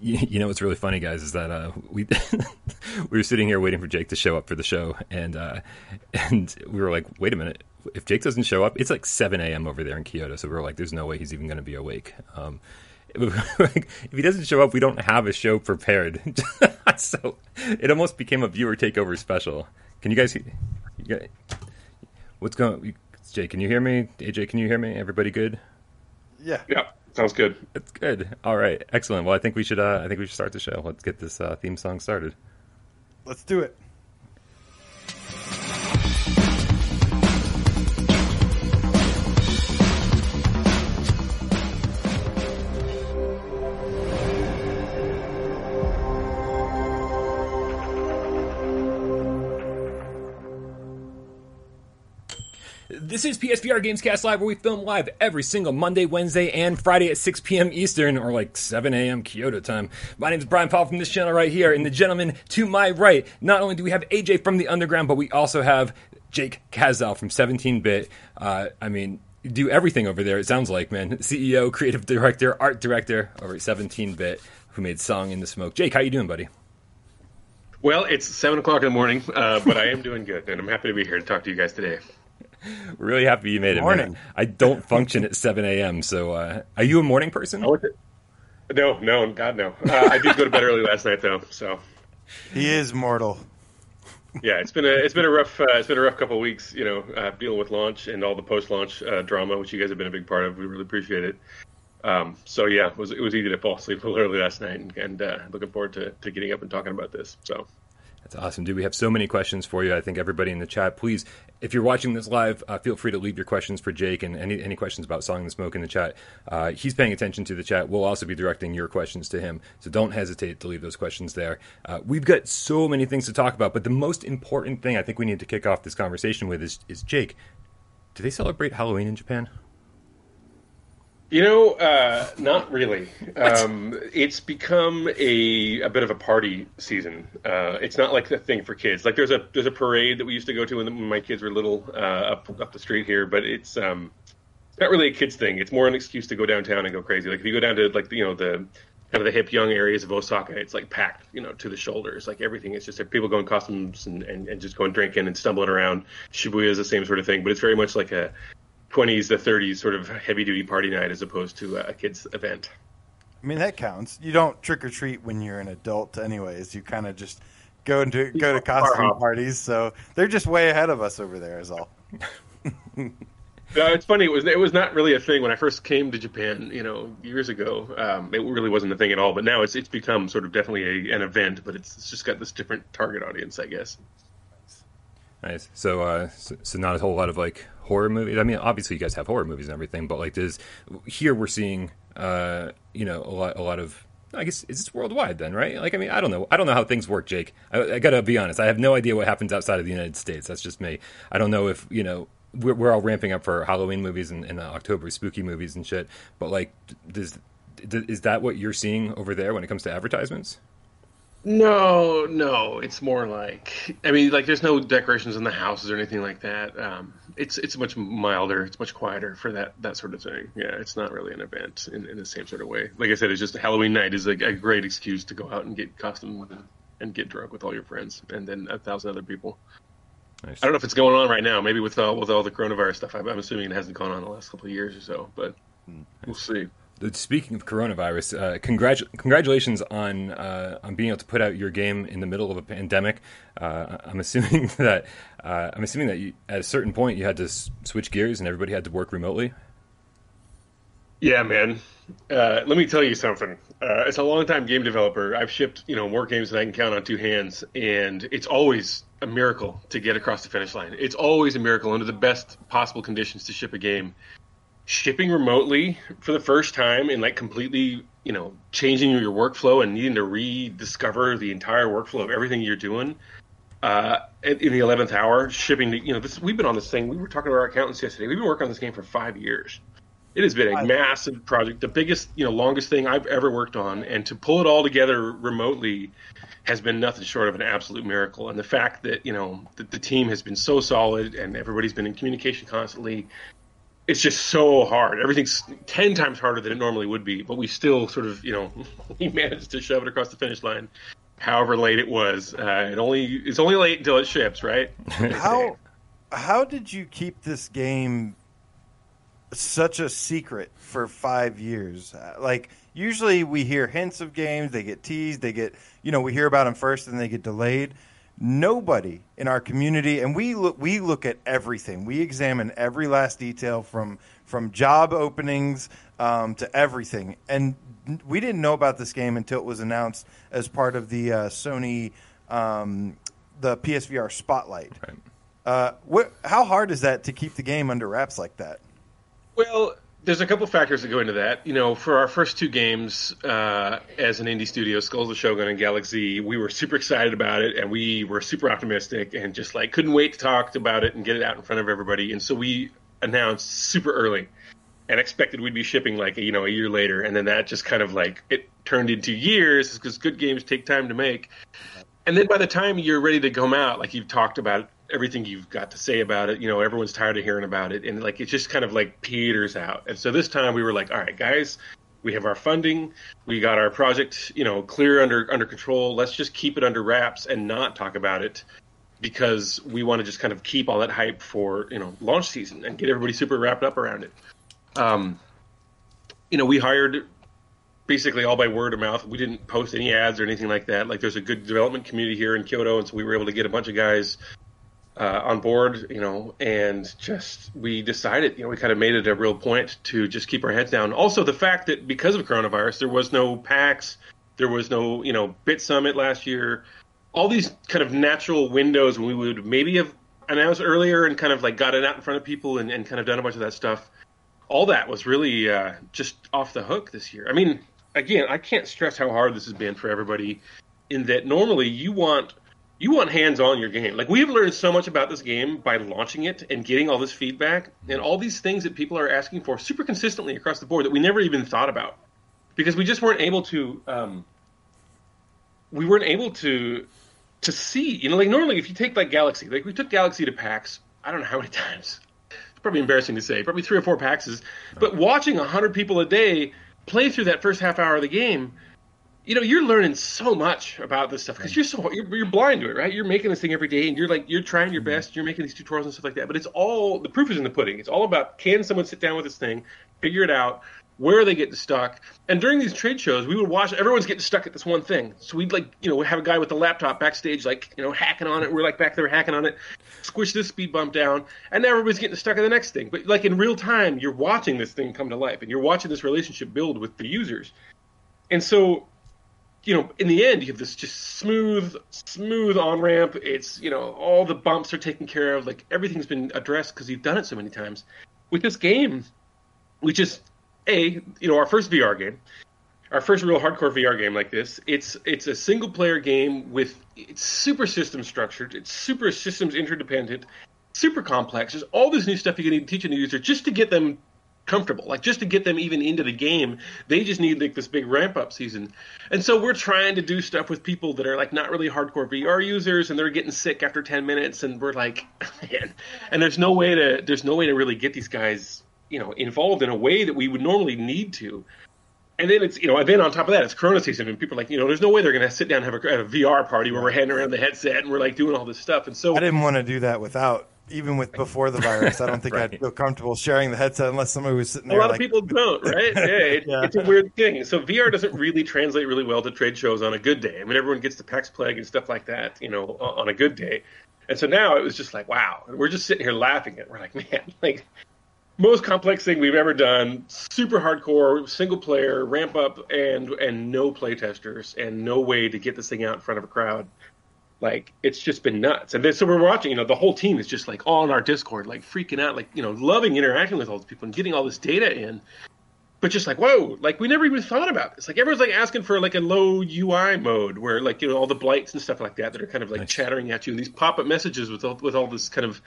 you, you know what's really funny, guys, is that uh, we we were sitting here waiting for Jake to show up for the show, and uh, and we were like, wait a minute, if Jake doesn't show up, it's like 7 a.m. over there in Kyoto, so we are like, there's no way he's even going to be awake. Um, if he doesn't show up, we don't have a show prepared. so it almost became a viewer takeover special. Can you guys? You guys what's going? Jake, can you hear me? AJ, can you hear me? Everybody good? Yeah. Yeah. Sounds good. It's good. All right. Excellent. Well, I think we should. Uh, I think we should start the show. Let's get this uh, theme song started. Let's do it. This is PSVR Gamescast Live, where we film live every single Monday, Wednesday, and Friday at 6 p.m. Eastern, or like 7 a.m. Kyoto time. My name is Brian Powell from this channel right here, and the gentleman to my right, not only do we have AJ from the Underground, but we also have Jake Kazdal from 17-Bit. Uh, I mean, do everything over there, it sounds like, man. CEO, creative director, art director over at 17-Bit, who made Song in the Smoke. Jake, how you doing, buddy? Well, it's 7 o'clock in the morning, uh, but I am doing good, and I'm happy to be here to talk to you guys today. We're really happy you made it. Morning. Man. I don't function at 7 a.m. So, uh, are you a morning person? Oh, no, no, God, no. Uh, I did go to bed early last night, though. So, He is mortal. yeah, it's been a it's been a rough uh, it's been a rough couple of weeks. You know, uh, dealing with launch and all the post launch uh, drama, which you guys have been a big part of. We really appreciate it. Um, so yeah, it was it was easy to fall asleep a little early last night, and, and uh, looking forward to, to getting up and talking about this. So. That's awesome, dude. We have so many questions for you. I think everybody in the chat, please, if you're watching this live, uh, feel free to leave your questions for Jake and any any questions about Song the Smoke in the chat. Uh, he's paying attention to the chat. We'll also be directing your questions to him, so don't hesitate to leave those questions there. Uh, we've got so many things to talk about, but the most important thing I think we need to kick off this conversation with is, is Jake. Do they celebrate Halloween in Japan? You know, uh, not really. Um, it's become a a bit of a party season. Uh, it's not like the thing for kids. Like there's a there's a parade that we used to go to when, when my kids were little uh, up up the street here, but it's um, not really a kids thing. It's more an excuse to go downtown and go crazy. Like if you go down to like you know the kind of the hip young areas of Osaka, it's like packed, you know, to the shoulders. Like everything is just like people going costumes and, and, and just going drinking and stumbling around. Shibuya is the same sort of thing, but it's very much like a 20s to 30s sort of heavy duty party night as opposed to a kids event. I mean, that counts. You don't trick or treat when you're an adult, anyways. You kind of just go into go to costume parties. So they're just way ahead of us over there, is all. Uh, it's funny. It was it was not really a thing when I first came to Japan. You know, years ago. Um, it really wasn't a thing at all. But now it's it's become sort of definitely a, an event. But it's, it's just got this different target audience, I guess. Nice. So, uh, so, so not a whole lot of like horror movies. I mean, obviously you guys have horror movies and everything, but like, does here we're seeing, uh, you know, a lot, a lot of. I guess it's worldwide then, right? Like, I mean, I don't know. I don't know how things work, Jake. I, I gotta be honest. I have no idea what happens outside of the United States. That's just me. I don't know if you know. We're, we're all ramping up for Halloween movies and, and uh, October spooky movies and shit. But like, does is that what you're seeing over there when it comes to advertisements? No, no. It's more like I mean, like there's no decorations in the houses or anything like that. Um, it's it's much milder. It's much quieter for that that sort of thing. Yeah, it's not really an event in, in the same sort of way. Like I said, it's just Halloween night is a, a great excuse to go out and get costumed and, and get drunk with all your friends and then a thousand other people. Nice. I don't know if it's going on right now. Maybe with all with all the coronavirus stuff. I'm, I'm assuming it hasn't gone on the last couple of years or so, but we'll see. Speaking of coronavirus, uh, congratu- congratulations on uh, on being able to put out your game in the middle of a pandemic. Uh, I'm assuming that uh, I'm assuming that you, at a certain point you had to s- switch gears and everybody had to work remotely. Yeah, man. Uh, let me tell you something. Uh, as a longtime game developer, I've shipped you know more games than I can count on two hands, and it's always a miracle to get across the finish line. It's always a miracle under the best possible conditions to ship a game. Shipping remotely for the first time and like completely, you know, changing your workflow and needing to rediscover the entire workflow of everything you're doing. Uh, in the eleventh hour, shipping. You know, this we've been on this thing. We were talking to our accountants yesterday. We've been working on this game for five years. It has been a massive project, the biggest, you know, longest thing I've ever worked on, and to pull it all together remotely has been nothing short of an absolute miracle. And the fact that you know that the team has been so solid and everybody's been in communication constantly, it's just so hard. Everything's ten times harder than it normally would be, but we still sort of, you know, we managed to shove it across the finish line. However late it was, uh, it only it's only late until it ships, right? how how did you keep this game such a secret for five years? Uh, like usually we hear hints of games, they get teased, they get you know we hear about them first and they get delayed. Nobody in our community, and we look we look at everything. We examine every last detail from from job openings um, to everything, and we didn't know about this game until it was announced as part of the uh, Sony um, the PSVR Spotlight. Right. Uh, wh- how hard is that to keep the game under wraps like that? Well, there's a couple factors that go into that. You know, for our first two games uh, as an indie studio, Skulls of Shogun and Galak-Z, we were super excited about it and we were super optimistic and just like couldn't wait to talk about it and get it out in front of everybody. And so we announced super early and expected we'd be shipping like you know a year later, and then that just kind of like it turned into years because good games take time to make. And then by the time you're ready to come out, like you've talked about everything you've got to say about it, you know, everyone's tired of hearing about it, and like it just kind of like peters out. And so this time we were like, all right, guys, we have our funding, we got our project, you know, clear under under control. Let's just keep it under wraps and not talk about it because we want to just kind of keep all that hype for you know launch season and get everybody super wrapped up around it. Um, you know, we hired basically all by word of mouth. We didn't post any ads or anything like that. Like, there's a good development community here in Kyoto, and so we were able to get a bunch of guys uh, on board, you know, and just we decided, you know, we kind of made it a real point to just keep our heads down. Also, the fact that because of coronavirus, there was no PAX, there was no, you know, BitSummit last year. All these kind of natural windows when we would maybe have announced earlier and kind of like got it out in front of people and, and kind of done a bunch of that stuff all that was really uh, just off the hook this year. I mean, again, I can't stress how hard this has been for everybody. In that normally you want you want hands on your game. Like we've learned so much about this game by launching it and getting all this feedback and all these things that people are asking for super consistently across the board that we never even thought about because we just weren't able to. Um, we weren't able to to see. You know, like normally if you take like Galak-Z, like we took Galak-Z to PAX. I don't know how many times It's probably embarrassing to say, probably three or four PAXs. But watching hundred people a day play through that first half hour of the game, you know, you're learning so much about this stuff because you're so you're, you're, blind to it, right? You're making this thing every day, and you're like you're trying your mm-hmm. best. You're making these tutorials and stuff like that. But it's all the proof is in the pudding. It's all about can someone sit down with this thing, figure it out, where are they getting stuck? And during these trade shows, we would watch everyone's getting stuck at this one thing. So we'd like, you know, have a guy with a laptop backstage, like, you know, hacking on it. We're like back there hacking on it, squish this speed bump down, and now everybody's getting stuck at the next thing. But like in real time, you're watching this thing come to life, and you're watching this relationship build with the users. And so, you know, in the end, you have this just smooth, smooth on ramp. It's you know, all the bumps are taken care of. Like everything's been addressed because you've done it so many times. With this game, we just a you know our first VR game, our first real hardcore VR game like this. It's it's a single player game with it's super system structured. It's super systems interdependent, super complex. There's all this new stuff you need to teach a new user just to get them comfortable, like just to get them even into the game. They just need like this big ramp up season. And so we're trying to do stuff with people that are like not really hardcore VR users and they're getting sick after 10 minutes and we're like, man, and there's no way to there's no way to really get these guys you know involved in a way that we would normally need to. And then it's you know, and then on top of that, it's Corona season, and people are like, you know, there's no way they're going to sit down and have a, a, VR party where we're handing around the headset and we're like doing all this stuff. And so I didn't want to do that without even with before the virus. I don't think right. I'd feel comfortable sharing the headset unless somebody was sitting there. A lot like... of people don't, right? Yeah, it, yeah, it's a weird thing. So VR doesn't really translate really well to trade shows on a good day. I mean, everyone gets the PAX Plague and stuff like that, you know, on a good day. And so now it was just like, wow, we're just sitting here laughing at. It. We're like, man, like most complex thing we've ever done. Super hardcore, single player, ramp up, and and no playtesters, and no way to get this thing out in front of a crowd. Like it's just been nuts. And then so we're watching. You know, the whole team is just like all on our Discord, like freaking out, like you know, loving interacting with all these people and getting all this data in. But just like whoa, like we never even thought about this. Like everyone's like asking for like a low UI mode where like you know all the blights and stuff like that that are kind of like nice. chattering at you and these pop up messages with all, with all this kind of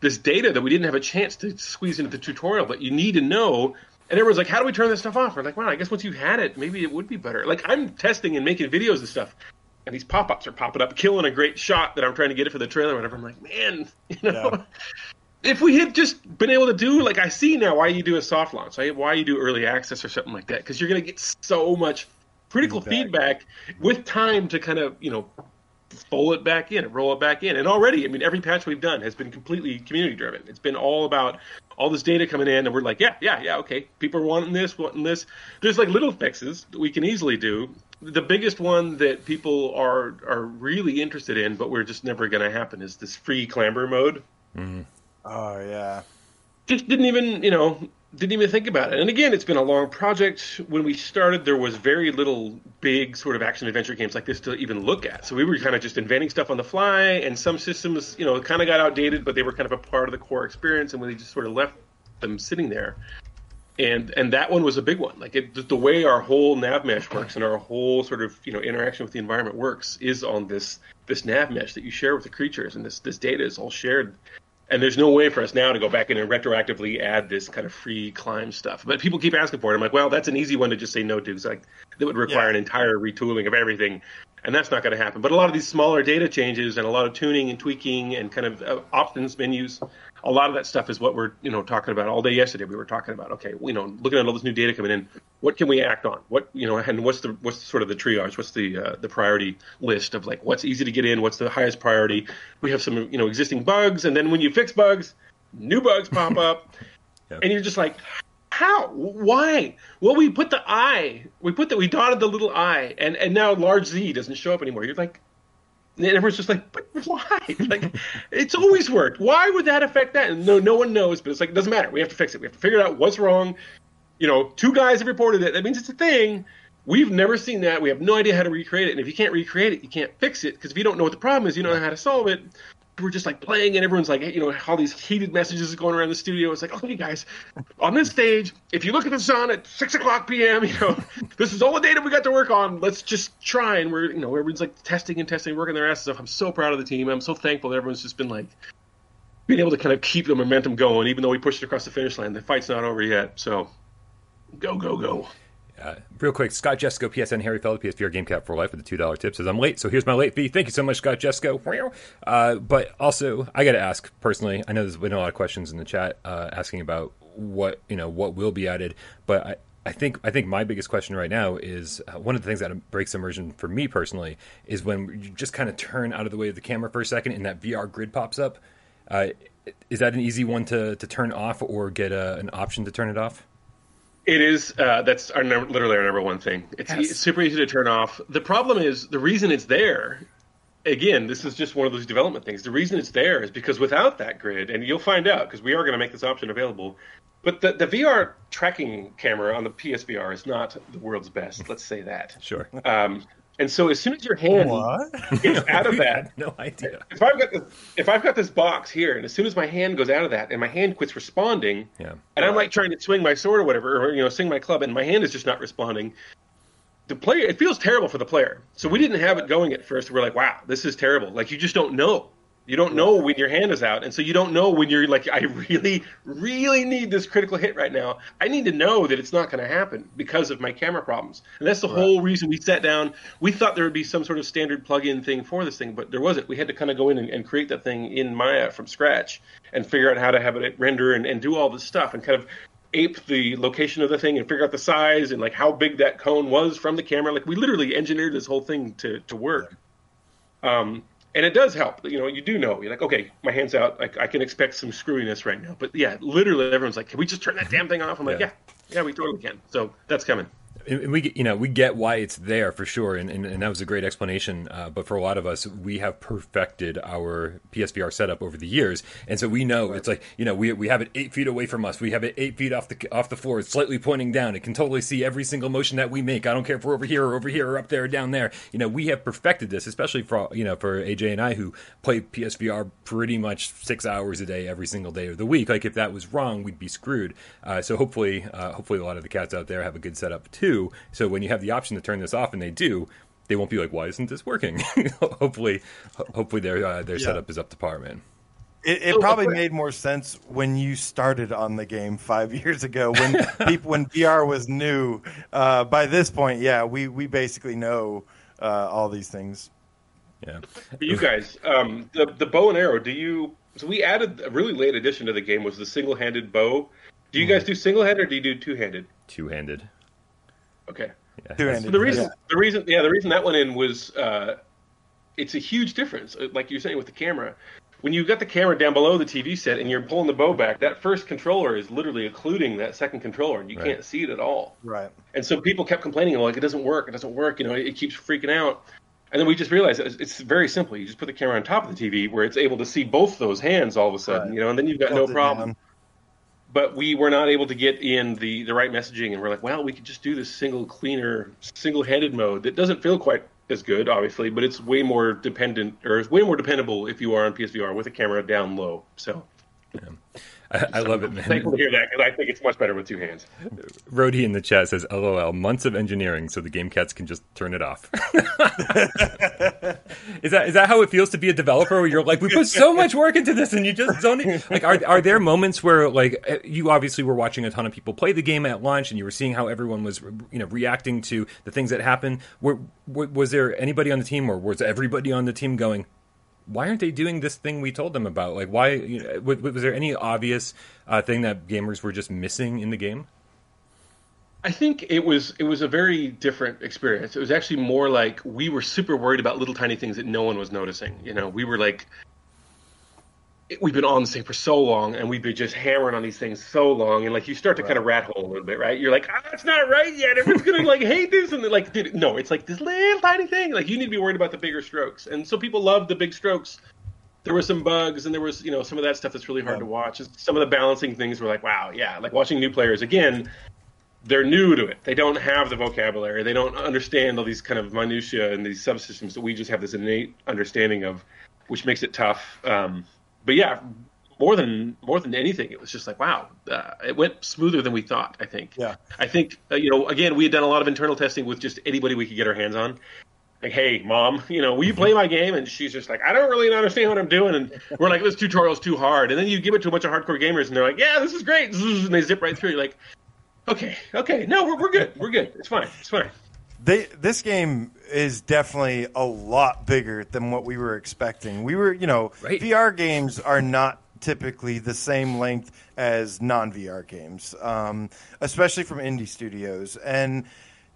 this data that we didn't have a chance to squeeze into the tutorial, but you need to know. And everyone's like, "How do we turn this stuff off?" We're like, "Well, I guess once you've had it, maybe it would be better." Like I'm testing and making videos and stuff, and these pop-ups are popping up, killing a great shot that I'm trying to get it for the trailer. Whatever. I'm like, man, you know. Yeah. if we had just been able to do like I see now why you do a soft launch, why you do early access or something like that, because you're going to get so much critical feedback. feedback with time to kind of you know fold it back in and roll it back in. And already, I mean, every patch we've done has been completely community driven. It's been all about all this data coming in, and we're like, yeah, yeah, yeah, okay. People are wanting this, wanting this. There's like little fixes that we can easily do. The biggest one that people are are really interested in, but we're just never going to happen, is this free clamber mode. Mm. Oh yeah. Just didn't even, you know, didn't even think about it. And again, it's been a long project. When we started, there was very little big sort of action adventure games like this to even look at. So we were kind of just inventing stuff on the fly, and some systems, you know, kind of got outdated, but they were kind of a part of the core experience, and we just sort of left them sitting there. And and that one was a big one. Like it, the way our whole nav mesh works and our whole sort of you know interaction with the environment works is on this this nav mesh that you share with the creatures, and this this data is all shared and there's no way for us now to go back in and retroactively add this kind of free climb stuff. But people keep asking for it. I'm like, well, that's an easy one to just say no to. It's like that would require yeah. an entire retooling of everything, and that's not going to happen. But a lot of these smaller data changes and a lot of tuning and tweaking and kind of uh, options menus a lot of that stuff is what we're you know talking about all day yesterday. We were talking about okay, you know, looking at all this new data coming in, what can we act on? What you know, and what's the what's sort of the triage? What's the uh, the priority list of like what's easy to get in? What's the highest priority? We have some you know existing bugs, and then when you fix bugs, new bugs pop up, yep. and you're just like. How? Why? Well, we put the I. We put that. We dotted the little I, and and now large Z doesn't show up anymore. You're like, and everyone's just like, but why? Like, it's always worked. Why would that affect that? And no, no one knows. But it's like, it doesn't matter. We have to fix it. We have to figure out what's wrong. You know, two guys have reported it. That means it's a thing. We've never seen that. We have no idea how to recreate it. And if you can't recreate it, you can't fix it. Because if you don't know what the problem is, you don't know how to solve it we're just like playing and everyone's like you know all these heated messages going around the studio. It's like okay guys on this stage if you look at the sun at 6 o'clock pm you know this is all the data we got to work on. Let's just try. And we're you know everyone's like testing and testing working their asses off. I'm so proud of the team. I'm so thankful that everyone's just been like being able to kind of keep the momentum going even though we pushed it across the finish line. The fight's not over yet. So go go go uh, real quick, Scott Jesco, PSN Harry Feller, PSVR Game Cat for Life with the two dollar tip says I'm late, so here's my late fee. Thank you so much, Scott Jesco. Uh, but also, I got to ask personally. I know there's been a lot of questions in the chat uh, asking about what you know what will be added, but I, I think I think my biggest question right now is uh, one of the things that breaks immersion for me personally is when you just kind of turn out of the way of the camera for a second and that VR grid pops up. Uh, is that an easy one to, to turn off or get a, an option to turn it off? It is. Uh, that's our number, literally our number one thing. It's, yes. it's, super easy to turn off. The problem is the reason it's there. Again, this is just one of those development things. The reason it's there is because without that grid, and you'll find out because we are going to make this option available. But the, the VR tracking camera on the PSVR is not the world's best. Let's say that. Sure. Um, and so as soon as your hand what? gets out of that, no idea. If I've got this, if I've got this box here, and as soon as my hand goes out of that, and my hand quits responding, yeah. and I'm like trying to swing my sword or whatever, or you know, swing my club, and my hand is just not responding. The player, it feels terrible for the player. So we didn't have it going at first. We're like, wow, this is terrible. Like you just don't know. You don't know when your hand is out, and so you don't know when you're like, I really, really need this critical hit right now. I need to know that it's not going to happen because of my camera problems, and that's the right. whole reason we sat down. We thought there would be some sort of standard plug-in thing for this thing, but there wasn't. We had to kind of go in and, and create that thing in Maya from scratch and figure out how to have it render and, and do all this stuff and kind of ape the location of the thing and figure out the size and like how big that cone was from the camera. Like we literally engineered this whole thing to to work. Um, and it does help. You know, you do know. You're like, okay, my hand's out. I, I can expect some screwiness right now. But yeah, literally, everyone's like, can we just turn that mm-hmm. damn thing off? I'm like, yeah, yeah, yeah we totally can. So that's coming and we you know we get why it's there for sure, and, and, and that was a great explanation. Uh, but for a lot of us, we have perfected our PSVR setup over the years, and so we know right. it's like you know we we have it eight feet away from us, we have it eight feet off the off the floor, it's slightly pointing down. It can totally see every single motion that we make. I don't care if we're over here or over here or up there or down there. You know, we have perfected this, especially for you know for AJ and I who play PSVR pretty much six hours a day every single day of the week. Like if that was wrong, we'd be screwed. Uh, so hopefully, uh, hopefully a lot of the cats out there have a good setup too so when you have the option to turn this off, and they do, they won't be like, "Why isn't this working?" hopefully, hopefully their uh, their yeah. setup is up to par, man. It, it, probably made more sense when you started on the game five years ago, when people when VR was new. Uh, by this point, yeah, we we basically know uh, all these things. Yeah. but You guys, um, the the bow and arrow. Do you so we added a really late addition to the game was the single-handed bow. Do you guys do single-handed or do you do two-handed? Two-handed. Okay. Yeah. Two-handed. The reason, Yeah. the reason, yeah, the reason that went in was uh, it's a huge difference. Uh, Like you're saying with the camera, when you've got the camera down below the TV set and you're pulling the bow back, that first controller is literally occluding that second controller, and you Right. can't see it at all. Right. And so people kept complaining, like it doesn't work, it doesn't work, you know, it, it keeps freaking out. And then we just realized it's, it's very simple. You just put the camera on top of the TV where it's able to see both those hands all of a sudden, Right. you know, and then you've got no problem down. But we were not able to get in the the right messaging and we're like well we could just do this single cleaner single handed mode that doesn't feel quite as good obviously but it's way more dependent or it's way more dependable if you are on psvr with a camera down low so I, I love it, man. thankful to hear that because i think it's much better with two hands Rody in the chat says, "LOL, months of engineering so the game cats can just turn it off." is that is that how it feels to be a developer? Where you're like, we put so much work into this, and you just don't. e-" Like, are are there moments where like eh, you obviously were watching a ton of people play the game at launch, and you were seeing how everyone was you know reacting to the things that happened? Were, was there anybody on the team, or was everybody on the team going? Why aren't they doing this thing we told them about? Like, why you know, was, was there any obvious uh, thing that gamers were just missing in the game? I think it was it was a very different experience. It was actually more like we were super worried about little tiny things that no one was noticing. You know, we were like, we've been on the same for so long, and we've been just hammering on these things so long, and like you start to kind of rat hole a little bit, right? You're like, ah, it's not right yet. Everyone's gonna like hate this, and they're like, dude, no, it's like this little tiny thing. Like you need to be worried about the bigger strokes, and so people love the big strokes. There were some bugs, and there was you know some of that stuff that's really hard Yeah. to watch. Some of the balancing things were like, wow, yeah, like watching new players again they're new to it. They don't have the vocabulary. They don't understand all these kind of minutia and these subsystems that we just have this innate understanding of, which makes it tough. Um, but yeah, more than more than anything, it was just like wow, uh, it went smoother than we thought. I think. Yeah. I think uh, you know again we had done a lot of internal testing with just anybody we could get our hands on. Like, hey, mom, you know, will you play my game? And she's just like, I don't really understand what I'm doing. And we're like, this tutorial's too hard. And then you give it to a bunch of hardcore gamers, and they're like, yeah, this is great. And they zip right through. You're like, okay, okay, no, we're, we're good. We're good. It's fine. It's fine. They, this game is definitely a lot bigger than what we were expecting. We were, you know, Right. VR games are not typically the same length as non VR games, um, especially from indie studios. And,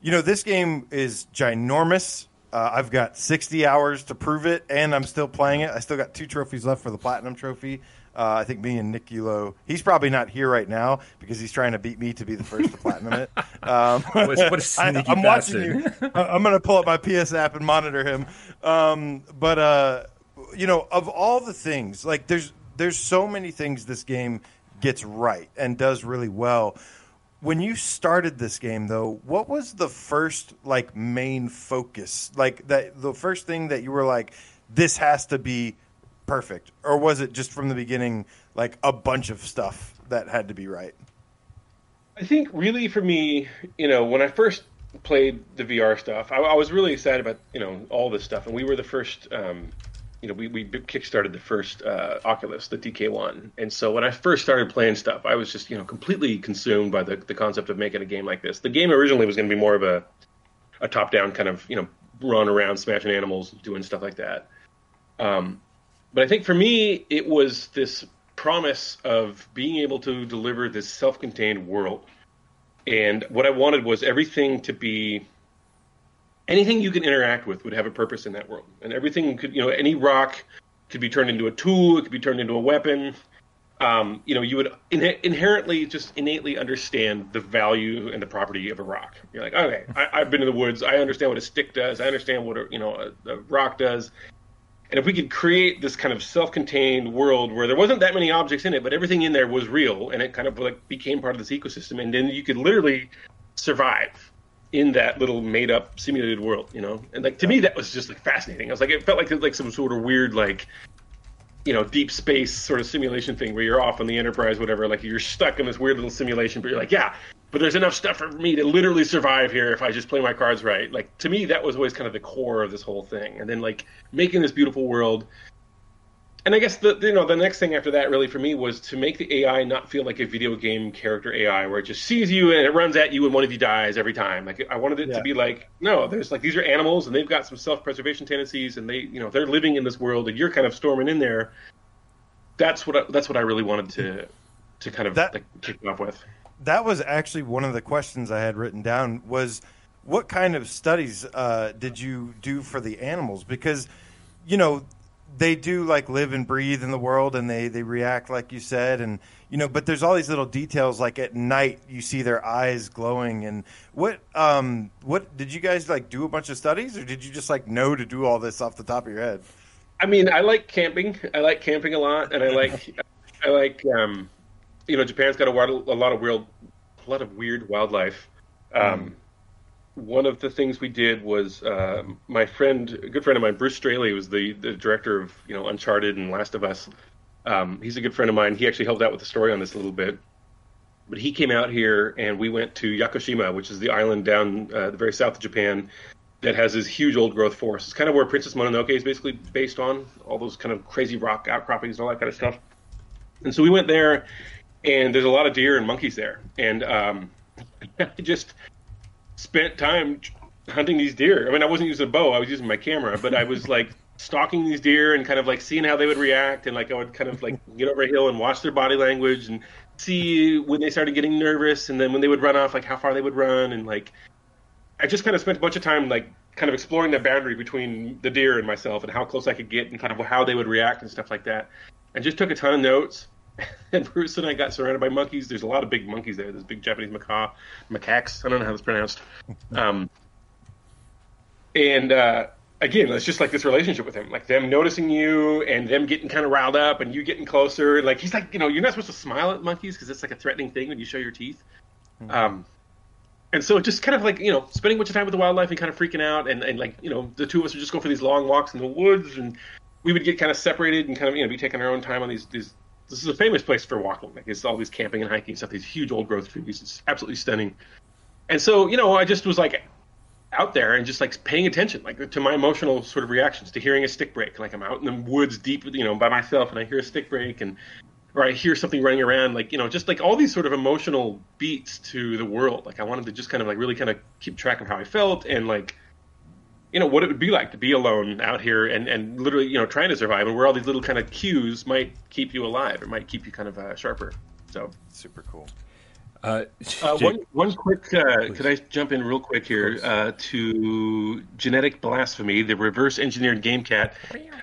you know, this game is ginormous. Uh, I've got 60 hours to prove it, and I'm still playing it. I still got two trophies left for the Platinum Trophy. Uh, I think me and Nick Ulo, he's probably not here right now because he's trying to beat me to be the first to platinum it. Um, What a- what a I, I'm watching you. I'm going to pull up my PS app and monitor him. Um, but uh, you know, of all the things, like there's there's so many things this game gets right and does really well. When you started this game, though, what was the first like main focus? Like that, the first thing that you were like, this has to be perfect, or was it just from the beginning like a bunch of stuff that had to be right? I think really for me, you know, when I first played the VR stuff, I, I was really excited about you know all this stuff, and we were the first. Um, you know, we, we kickstarted the first uh, Oculus, the DK1, and so when I first started playing stuff, I was just you know completely consumed by the the concept of making a game like this. The game originally was going to be more of a a top down kind of you know run around smashing animals, doing stuff like that. Um, but I think for me, it was this promise of being able to deliver this self-contained world. And what I wanted was everything to be anything you can interact with would have a purpose in that world. And everything could, you know, any rock could be turned into a tool, it could be turned into a weapon. Um, you know, you would in- inherently just innately understand the value and the property of a rock. You're like, okay, I, I've been in the woods. I understand what a stick does. I understand what a, you know a, a rock does. And if we could create this kind of self-contained world where there wasn't that many objects in it, but everything in there was real, and it kind of like became part of this ecosystem, and then you could literally survive in that little made-up simulated world, you know. And like to me, that was just like fascinating. I was like, it felt like like some sort of weird like you know deep space sort of simulation thing where you're off on the Enterprise, whatever. Like you're stuck in this weird little simulation, but you're like, yeah, but there's enough stuff for me to literally survive here if I just play my cards right. Like to me, that was always kind of the core of this whole thing. And then like making this beautiful world. And I guess the you know the next thing after that really for me was to make the AI not feel like a video game character AI where it just sees you and it runs at you and one of you dies every time. Like I wanted it Yeah. to be like no, there's like these are animals and they've got some self-preservation tendencies and they you know they're living in this world and you're kind of storming in there that's what I, that's what I really wanted to to kind of That- like, kick off with. that was actually one of the questions I had written down was what kind of studies uh, did you do for the animals? Because you know they do like live and breathe in the world, and they they react like you said, and you know. But there's all these little details, like at night you see their eyes glowing, and what um what did you guys like do a bunch of studies, or did you just like know to do all this off the top of your head? I mean, I like camping. I like camping a lot, and I like I like um, you know, Japan's got a, wild, a lot of weird, a lot of weird wildlife. Um, One of the things we did was uh, my friend, a good friend of mine, Bruce Straley, was the the director of you know Uncharted and Last of Us. Um, he's a good friend of mine. He actually helped out with the story on this a little bit. But he came out here, and we went to Yakushima, which is the island down uh, the very south of Japan, that has this huge old growth forest. It's kind of where Princess Mononoke is basically based on, all those kind of crazy rock outcroppings and all that kind of stuff. And so we went there, and there's a lot of deer and monkeys there. And um, I just spent time hunting these deer. I mean, I wasn't using a bow, I was using my camera, but I was like stalking these deer and kind of like seeing how they would react. And like I would kind of like get over a hill and watch their body language and see when they started getting nervous and then when they would run off, like how far they would run. And like, I just kind of spent a bunch of time like kind of exploring the boundary between the deer and myself and how close I could get and kind of how they would react and stuff like that. And just took a ton of notes. And Bruce and I got surrounded by monkeys. There's a lot of big monkeys there. There's big Japanese macaw, macaques. I don't know how that's pronounced. Um, and uh, again, it's just like this relationship with him, like them noticing you and them getting kind of riled up and you getting closer. Like he's like, you know, you're not supposed to smile at monkeys because it's like a threatening thing when you show your teeth. Um, and so it just kind of like you know spending a bunch of time with the wildlife and kind of freaking out and, and like you know the two of us would just go for these long walks in the woods and we would get kind of separated and kind of you know be taking our own time on these these this is a famous place for walking. Like it's all these camping and hiking stuff these huge old growth trees. It's absolutely stunning. And so you know i just was like out there and just like paying attention like to my emotional sort of reactions to hearing a stick break. Like i'm out in the woods deep you know by myself and i hear a stick break and or I hear something running around, like you know, just like all these sort of emotional beats to the world. Like I wanted to just kind of like really kind of keep track of how I felt and like, you know, what it would be like to be alone out here and and literally you know trying to survive and where all these little kind of cues might keep you alive or might keep you kind of uh, sharper. So Super cool. Uh, uh, one one quick, uh, could I jump in real quick here uh, to genetic blasphemy, the reverse engineered game cat.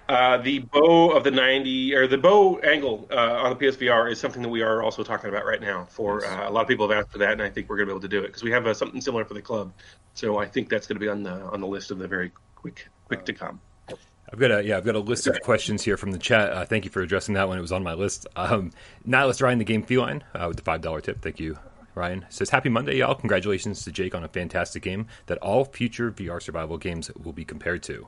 Uh, the bow of the ninety or the bow angle uh, on the PSVR is something that we are also talking about right now. For uh, a lot of people have asked for that, and I think we're going to be able to do it because we have uh, something similar for the club. So I think that's going to be on the on the list of the very quick quick to come. I've got a yeah, I've got a list of questions here from the chat. Uh, thank you for addressing that one. It was on my list. Um, Nihilist Ryan, the game feline, uh, with the five dollar tip. Thank you, Ryan. Says happy Monday, y'all. Congratulations to Jake on a fantastic game that all future VR survival games will be compared to.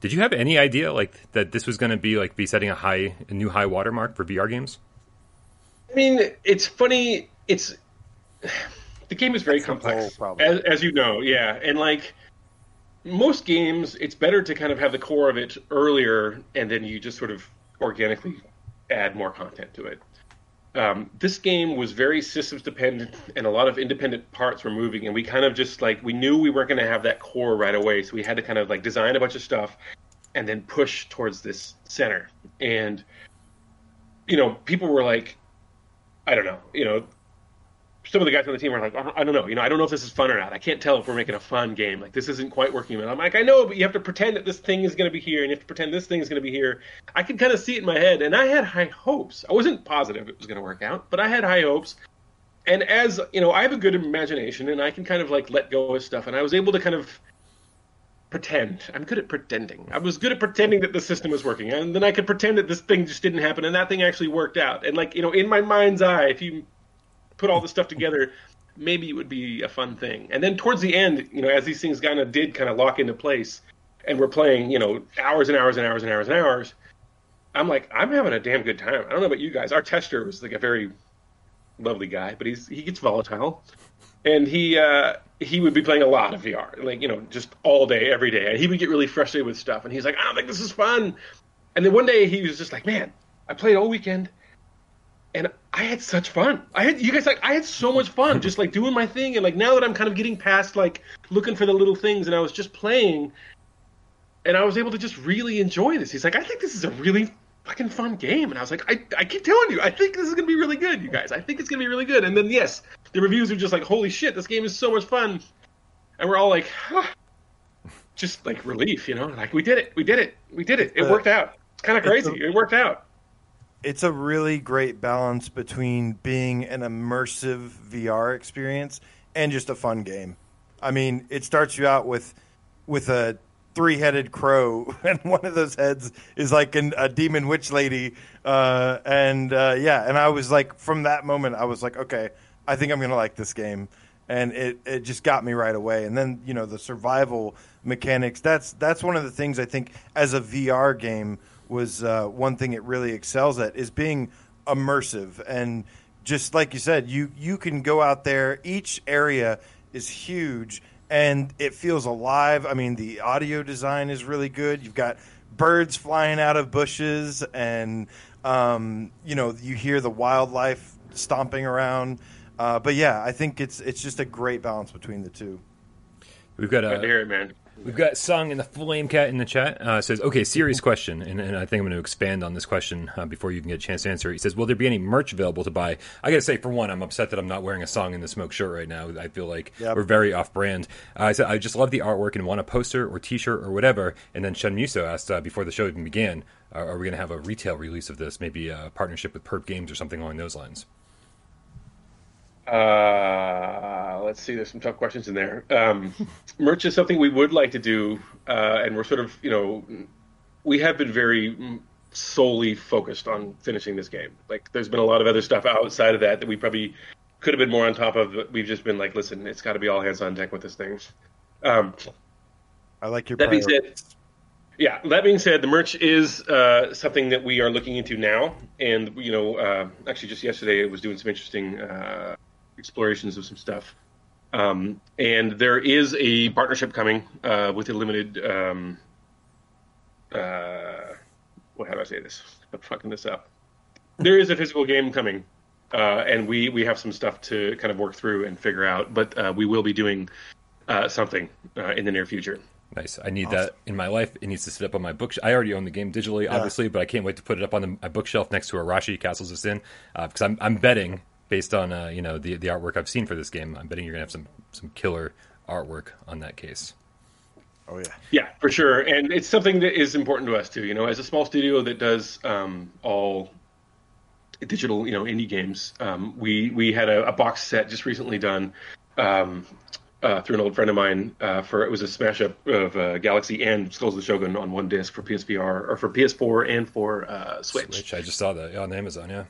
Did you have any idea like that this was going to be like be setting a high, a new high watermark for VR games? I mean, it's funny. It's the game is very That's complex, as, as you know. Yeah, and like most games, it's better to kind of have the core of it earlier, and then you just sort of organically add more content to it. Um, this game was very systems dependent, and a lot of independent parts were moving, and we kind of just like we knew we weren't going to have that core right away, so we had to kind of like design a bunch of stuff, and then push towards this center. And you know, people were like, I don't know, you know, some of the guys on the team were like, I don't, know, you know, I don't know if this is fun or not. I can't tell if we're making a fun game. Like this isn't quite working. And I'm like, I know, but you have to pretend that this thing is going to be here, and you have to pretend this thing is going to be here. I could kind of see it in my head, and I had high hopes. I wasn't positive it was going to work out, but I had high hopes. And as you know, I have a good imagination, and I can kind of like let go of stuff, and I was able to kind of pretend. I'm good at pretending. I was good at pretending that the system was working, and then I could pretend that this thing just didn't happen, and that thing actually worked out. And like you know, in my mind's eye, if you put all this stuff together, maybe it would be a fun thing. And then towards the end, you know, as these things kind of did kind of lock into place, and we're playing, you know, hours and hours and hours and hours and hours. I'm like, I'm having a damn good time. I don't know about you guys. Our tester was like a very lovely guy, but he's he gets volatile, and he uh, he would be playing a lot of VR, like you know, just all day, every day, and he would get really frustrated with stuff, and he's like, I don't think this is fun. And then one day he was just like, Man, I played all weekend, and I had such fun. I had you guys like I had so much fun just like doing my thing, and like now that I'm kind of getting past like looking for the little things, and I was just playing, and I was able to just really enjoy this. He's like, I think this is a really fucking fun game. And I was like, I, I keep telling you, I think this is gonna be really good, you guys. I think it's gonna be really good. And then yes, the reviews are just like, holy shit, this game is so much fun. And we're all like, huh. just like relief, you know, like we did it, we did it, we did it. It worked out. It's kind of crazy. it worked out. It's a really great balance between being an immersive VR experience and just a fun game. I mean, it starts you out with with a three-headed crow, and one of those heads is like an, a demon witch lady, uh, and uh, yeah, and I was like, from that moment, I was like, okay, I think I'm gonna like this game, and it it just got me right away. And then you know the survival mechanics. That's that's one of the things I think as a VR game was uh, one thing it really excels at is being immersive and just like you said, you you can go out there. Each area is huge and it feels alive. I mean, the audio design is really good. You've got birds flying out of bushes, and um, you know you hear the wildlife stomping around. Uh, but yeah, I think it's it's just a great balance between the two. We've got Glad to a hear it, man. We've got Sung in the Flame Cat in the chat. Uh, says, okay, serious question, and, and I think I'm going to expand on this question uh, before you can get a chance to answer. it. He says, will there be any merch available to buy? I got to say, for one, I'm upset that I'm not wearing a Song in the Smoke shirt right now. I feel like Yep. we're very off-brand. Uh, I said, I just love the artwork and want a poster or T-shirt or whatever. And then Shun Muso asked uh, before the show even began, uh, are we going to have a retail release of this? Maybe a partnership with Perp Games or something along those lines. Uh, let's see. There's some tough questions in there. Um, merch is something we would like to do, uh, and we're sort of, you know, we have been very solely focused on finishing this game. Like, there's been a lot of other stuff outside of that that we probably could have been more on top of. But we've just been like, listen, it's got to be all hands on deck with this thing. Um, I like your. That being said- yeah. That being said, the merch is uh, something that we are looking into now, and you know, uh, actually, just yesterday, I was doing some interesting uh, explorations of some stuff. Um, and there is a partnership coming uh, with a limited. Um, uh, what how do I say this? I'm fucking this up. There is a physical game coming, uh, and we we have some stuff to kind of work through and figure out. But uh, we will be doing uh, something uh, in the near future. Nice. I need that in my life. It needs to sit up on my book. I already own the game digitally, obviously, but I can't wait to put it up on the, my bookshelf next to Arashi Castles of Sin because I'm I'm betting based on uh, you know the the artwork I've seen for this game. I'm betting you're gonna have some some killer artwork on that case. Oh yeah. Yeah, for sure, and it's something that is important to us too. You know, as a small studio that does um, all digital, you know, indie games, um, we we had a, a box set just recently done um, uh, through an old friend of mine uh, for it was a smash up of uh, Galak-Z and Skulls of the Shogun on one disc for PSVR or for PS4 and for uh, Switch. Which I just saw that on Amazon. Yeah.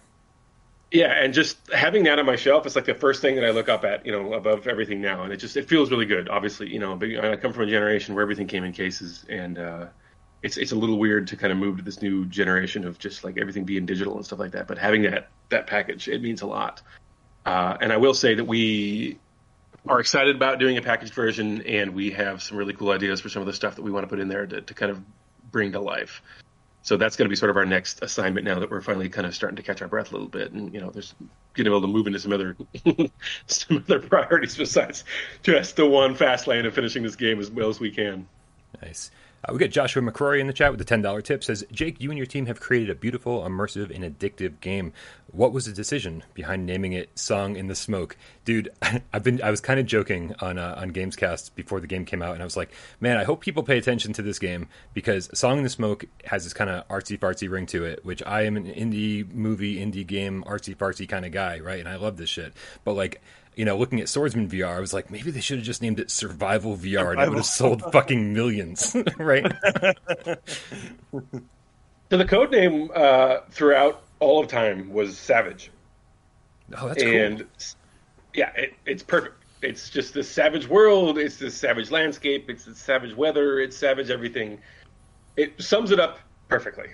Yeah, and just having that on my shelf is like the first thing that I look up at, you know, above everything now, and it just it feels really good. Obviously, you know, I come from a generation where everything came in cases, and uh, it's it's a little weird to kind of move to this new generation of just like everything being digital and stuff like that. But having that that package, it means a lot. Uh, and I will say that we are excited about doing a packaged version, and we have some really cool ideas for some of the stuff that we want to put in there to, to kind of bring to life so that's going to be sort of our next assignment now that we're finally kind of starting to catch our breath a little bit and you know there's getting able to move into some other some other priorities besides just the one fast lane of finishing this game as well as we can Nice. Uh, we got Joshua McCrory in the chat with the ten dollar tip. Says Jake, you and your team have created a beautiful, immersive, and addictive game. What was the decision behind naming it "Song in the Smoke"? Dude, I've been I was kind of joking on uh, on Gamescast before the game came out, and I was like, man, I hope people pay attention to this game because "Song in the Smoke" has this kind of artsy fartsy ring to it, which I am an indie movie, indie game, artsy fartsy kind of guy, right? And I love this shit, but like you know, looking at Swordsman VR, I was like, maybe they should have just named it Survival VR, and it would have sold fucking millions, right? so the code name uh, throughout all of time was savage. Oh, that's cool. and cool. yeah it, it's perfect. It's just this savage world it's this savage landscape it's this savage weather it's savage everything. It sums it up perfectly.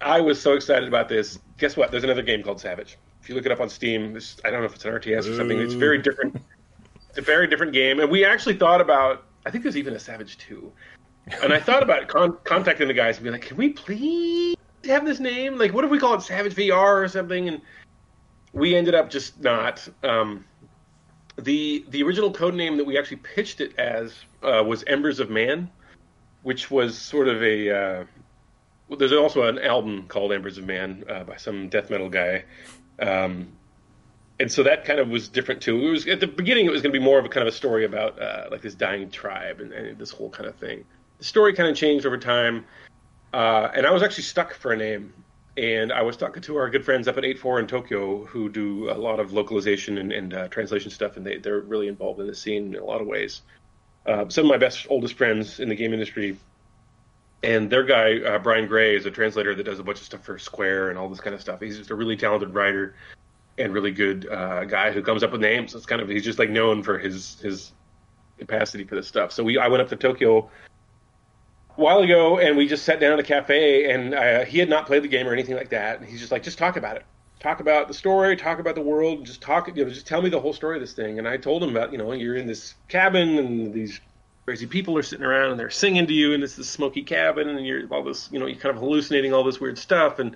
I was so excited about this. Guess what? There's another game called savage if you look it up on steam this, i don't know if it's an rts or something it's very different. It's a very different game and we actually thought about i think there's even a savage 2 and i thought about con- contacting the guys and be like can we please have this name? Like what if we call it savage vr or something? And we ended up just not. Um, the the original code name that we actually pitched it as uh, was Embers of Man, which was sort of a uh, there's also an album called Embers of Man uh, by some death metal guy. Um, and so that kind of was different too. It was at the beginning. It was going to be more of a kind of a story about uh, like this dying tribe and, and, this whole kind of thing. The story kind of changed over time, uh, and I was actually stuck for a name. And I was talking to our good friends up at 8-4 in Tokyo, who do a lot of localization and, and uh, translation stuff, and they, they're really involved in the scene in a lot of ways. Uh, some of my best, oldest friends in the game industry and their guy uh, Brian Gray is a translator that does a bunch of stuff for Square and all this kind of stuff. He's just a really talented writer and really good uh, guy who comes up with names. It's kind of he's just like known for his his capacity for this stuff. So we I went up to Tokyo a while ago and we just sat down at a cafe and uh, he had not played the game or anything like that. And he's just like, just talk about it, talk about the story, talk about the world, just talk, you know, just tell me the whole story of this thing. And I told him about, you know, you're in this cabin and these crazy people are sitting around and they're singing to you and it's this smoky cabin and you're all this, you know, you're kind of hallucinating all this weird stuff and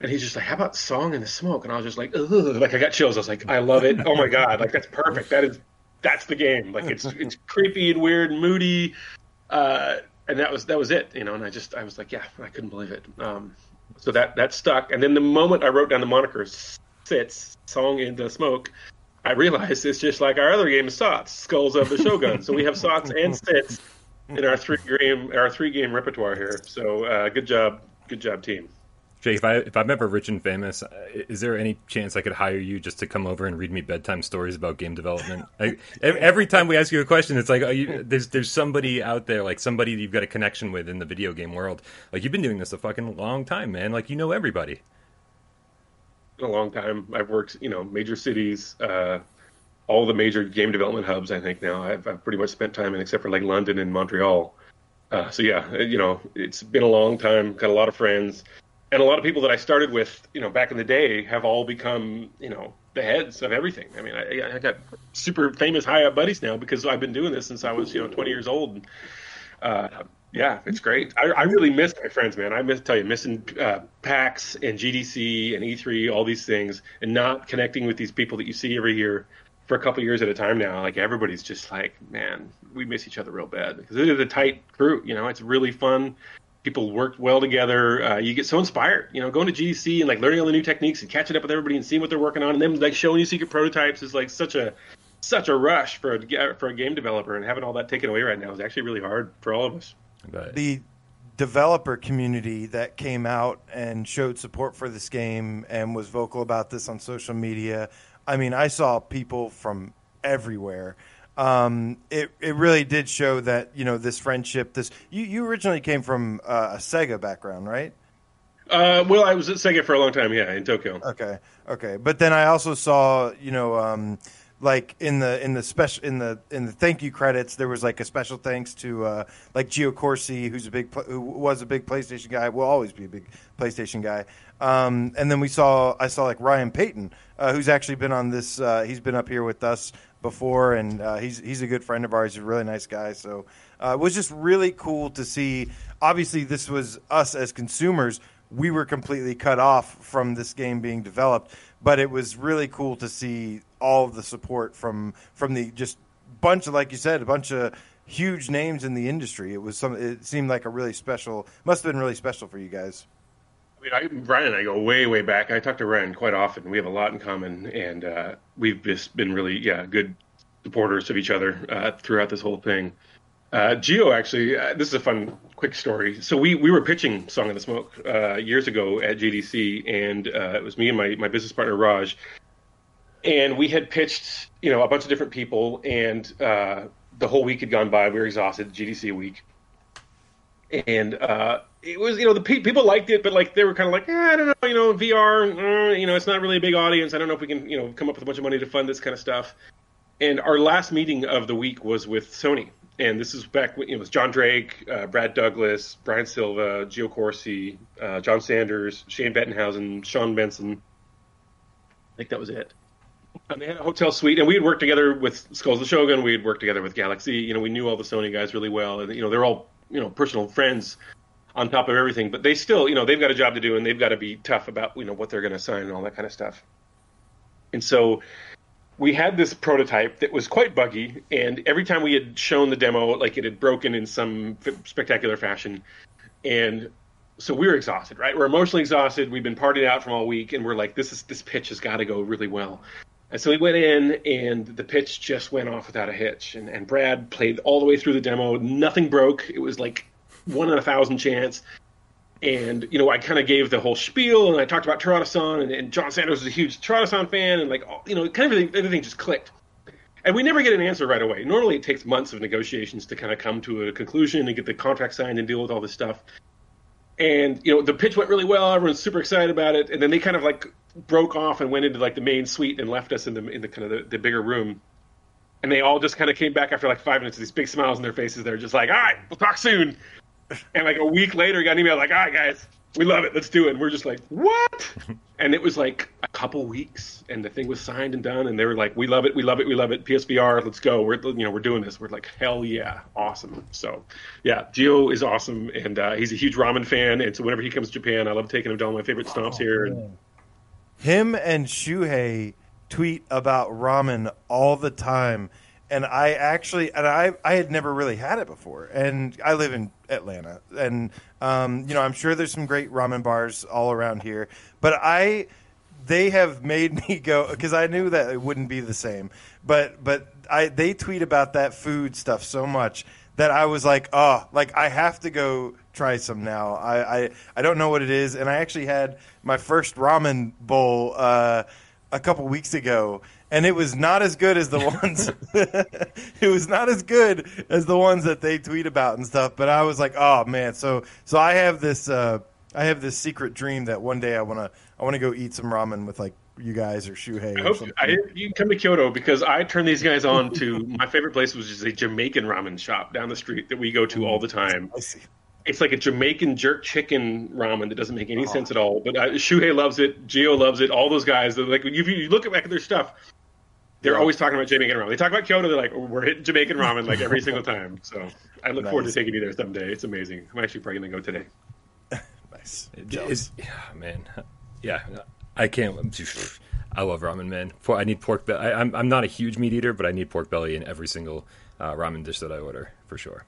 and he's just like, "How about Song in the Smoke?" And I was just like, "Ugh!" Like I got chills. I was like, "I love it! Oh my god! Like that's perfect. That is that's the game. Like it's it's creepy and weird and moody." Uh, and that was that was it, you know. And I just I was like, "Yeah, I couldn't believe it." Um, so that that stuck. And then the moment I wrote down the moniker "Sits Song in the Smoke," I realized it's just like our other game, SOTS, Skulls of the Shogun. so we have SOTS and Sits in our three game our three game repertoire here. So uh, good job, good job, team. Jake, if I if I'm ever rich and famous, uh, is there any chance I could hire you just to come over and read me bedtime stories about game development? I, every time we ask you a question, it's like oh, you, there's there's somebody out there, like somebody you've got a connection with in the video game world. Like you've been doing this a fucking long time, man. Like you know everybody. A long time. I've worked, you know, major cities, uh, all the major game development hubs. I think now I've, I've pretty much spent time in, except for like London and Montreal. Uh, so yeah, you know, it's been a long time. Got a lot of friends and a lot of people that I started with, you know, back in the day, have all become, you know, the heads of everything. I mean, I, I got super famous high up buddies now because I've been doing this since I was, you know, 20 years old. Uh, yeah, it's great. I, I, really miss my friends, man. I miss tell you missing uh, PAX and GDC and E3, all these things, and not connecting with these people that you see every year for a couple years at a time now. Like everybody's just like, man, we miss each other real bad because it is a tight crew. You know, it's really fun people work well together. Uh, you get so inspired, you know, going to GDC and like learning all the new techniques and catching up with everybody and seeing what they're working on, and then like showing you secret prototypes is like such a such a rush for a for a game developer, and having all that taken away right now is actually really hard for all of us. The developer community that came out and showed support for this game and was vocal about this on social media. I mean, I saw people from everywhere um, it it really did show that you know this friendship. This you, you originally came from uh, a Sega background, right? Uh, well, I was at Sega for a long time, yeah, in Tokyo. Okay, okay, but then I also saw you know. Um, like in the in the special in the in the thank you credits, there was like a special thanks to uh, like Gio Corsi, who's a big who was a big PlayStation guy, will always be a big PlayStation guy. Um, and then we saw I saw like Ryan Payton, uh, who's actually been on this. Uh, he's been up here with us before, and uh, he's he's a good friend of ours. He's a really nice guy. So uh, it was just really cool to see. Obviously, this was us as consumers. We were completely cut off from this game being developed, but it was really cool to see all of the support from from the just bunch of like you said, a bunch of huge names in the industry. It was some. It seemed like a really special. Must have been really special for you guys. I mean, I, Ryan and I go way, way back. I talk to Ryan quite often. We have a lot in common, and uh, we've just been really, yeah, good supporters of each other uh, throughout this whole thing. Uh, Gio, actually, uh, this is a fun, quick story. So we, we were pitching Song of the Smoke uh, years ago at GDC, and uh, it was me and my, my business partner Raj, and we had pitched, you know, a bunch of different people, and uh, the whole week had gone by. We were exhausted, GDC week, and uh, it was you know the pe- people liked it, but like they were kind of like eh, I don't know you know VR uh, you know it's not really a big audience. I don't know if we can you know come up with a bunch of money to fund this kind of stuff. And our last meeting of the week was with Sony, and this is back when it was John Drake, uh, Brad Douglas, Brian Silva, Gio Corsi, uh, John Sanders, Shane Bettenhausen, Sean Benson. I think that was it. And they had a hotel suite, and we had worked together with Skulls of the Shogun. We had worked together with Galak-Z. You know, we knew all the Sony guys really well, and you know they're all you know personal friends on top of everything. But they still, you know, they've got a job to do and they've got to be tough about, you know, what they're going to sign and all that kind of stuff. And so we had this prototype that was quite buggy. And every time we had shown the demo, like it had broken in some spectacular fashion. And so we were exhausted, right? We're emotionally exhausted. We've been partying out from all week, and we're like, this is this pitch has got to go really well. And so we went in, and the pitch just went off without a hitch. And, and Brad played all the way through the demo. Nothing broke. It was like one in a thousand chance. And you know, I kind of gave the whole spiel, and I talked about Terada-san, and, and John Sanders is a huge Terada-san fan, and like, you know, kind of everything, everything just clicked. And we never get an answer right away. Normally, it takes months of negotiations to kind of come to a conclusion and get the contract signed and deal with all this stuff and you know the pitch went really well. Everyone's super excited about it, and then they kind of like broke off and went into like the main suite and left us in the in the kind of the, the bigger room. And they all just kind of came back after like five minutes with these big smiles on their faces. They're just like, "All right, we'll talk soon." And like a week later, got an email like, "All right, guys, we love it. Let's do it. And we're just like, what? and it was like a couple weeks, and the thing was signed and done, and they were like, we love it, we love it, we love it. PSVR, let's go. We're you know we're doing this. We're like, hell yeah, awesome. So yeah, Gio is awesome, and uh, he's a huge ramen fan, and so whenever he comes to Japan, I love taking him to all my favorite stops oh, here. And... Him and Shuhei tweet about ramen all the time and I actually and I I had never really had it before, and I live in Atlanta, and um, you know I'm sure there's some great ramen bars all around here, but I they have made me go because I knew that it wouldn't be the same, but but I they tweet about that food stuff so much that I was like, oh, like I have to go try some now. I I, I don't know what it is, and I actually had my first ramen bowl uh, a couple weeks ago and it was not as good as the ones. it was not as good as the ones that they tweet about and stuff. But I was like, oh man, so so I have this uh, I have this secret dream that one day I want to I want to go eat some ramen with like you guys or Shuhei. I hope I, you can come to Kyoto because I turned these guys on to my favorite place was just a Jamaican ramen shop down the street that we go to all the time. I see. It's like a Jamaican jerk chicken ramen that doesn't make any oh. sense at all. But uh, Shuhei loves it. Gio loves it. All those guys, like if you look back at their stuff, they're always talking about Jamaican ramen. They talk about Kyoto. They're like, we're hitting Jamaican ramen like every single time. So I look nice. forward to taking you there someday. It's amazing. I'm actually probably gonna go today. nice. Is, yeah, man. Yeah, I can't. I love ramen, man. I need pork belly. I, am I'm not a huge meat eater, but I need pork belly in every single uh, ramen dish that I order for sure.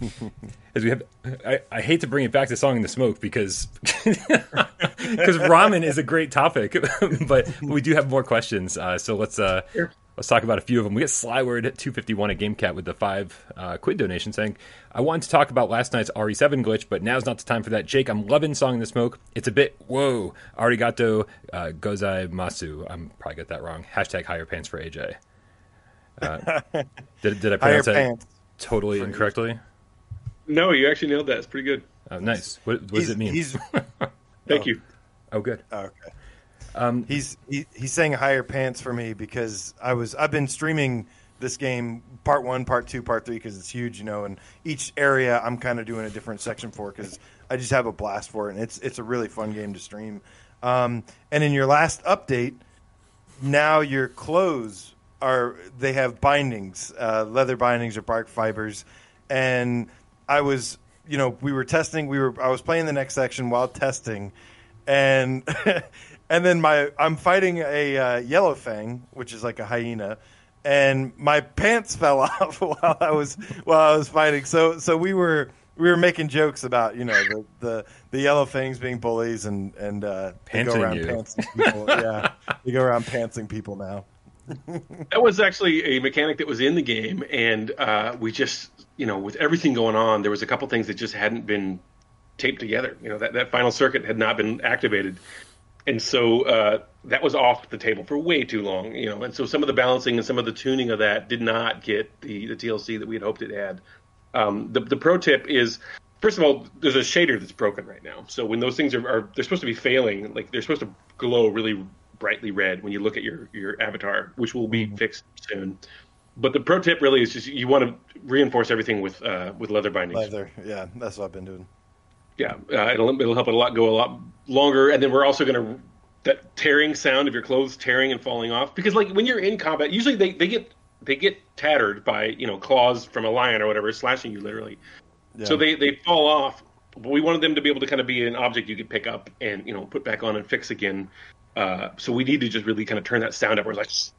As we have, I, I hate to bring it back to song in the smoke because because ramen is a great topic, but we do have more questions. Uh, so let's uh, sure. let's talk about a few of them. We get Slyword two fifty one at Game Cat with the five uh, quid donation saying, "I wanted to talk about last night's RE7 glitch, but now's not the time for that." Jake, I'm loving song in the smoke. It's a bit whoa. Arigato uh, gozai masu. I'm probably got that wrong. Hashtag higher pants for AJ. Uh, did, did I pronounce that totally incorrectly? No, you actually nailed that. It's pretty good. Oh, nice. What, what does it mean? He's, Thank oh. you. Oh, good. Oh, okay. Um, he's he, he's saying higher pants for me because I was I've been streaming this game part one, part two, part three because it's huge, you know, and each area I'm kind of doing a different section for because I just have a blast for it, and it's it's a really fun game to stream. Um, and in your last update, now your clothes are they have bindings, uh, leather bindings or bark fibers, and I was, you know, we were testing. We were. I was playing the next section while testing, and and then my I'm fighting a uh, yellow fang, which is like a hyena, and my pants fell off while I was while I was fighting. So so we were we were making jokes about you know the the, the yellow fangs being bullies and and uh, they go around you. pantsing people. yeah, they go around pantsing people now. that was actually a mechanic that was in the game, and uh, we just you know, with everything going on, there was a couple things that just hadn't been taped together. You know, that, that final circuit had not been activated. And so uh, that was off the table for way too long, you know. And so some of the balancing and some of the tuning of that did not get the, the TLC that we had hoped it had. Um, the, the pro tip is first of all, there's a shader that's broken right now. So when those things are, are, they're supposed to be failing, like they're supposed to glow really brightly red when you look at your your avatar, which will be mm-hmm. fixed soon but the pro tip really is just you want to reinforce everything with uh, with leather bindings. Leather, yeah, that's what I've been doing. Yeah, uh, it'll it'll help it a lot go a lot longer, and then we're also going to that tearing sound of your clothes tearing and falling off because like when you're in combat, usually they, they get they get tattered by you know claws from a lion or whatever slashing you literally, yeah. so they they fall off. But we wanted them to be able to kind of be an object you could pick up and you know put back on and fix again. Uh, so we need to just really kind of turn that sound up. Where it's like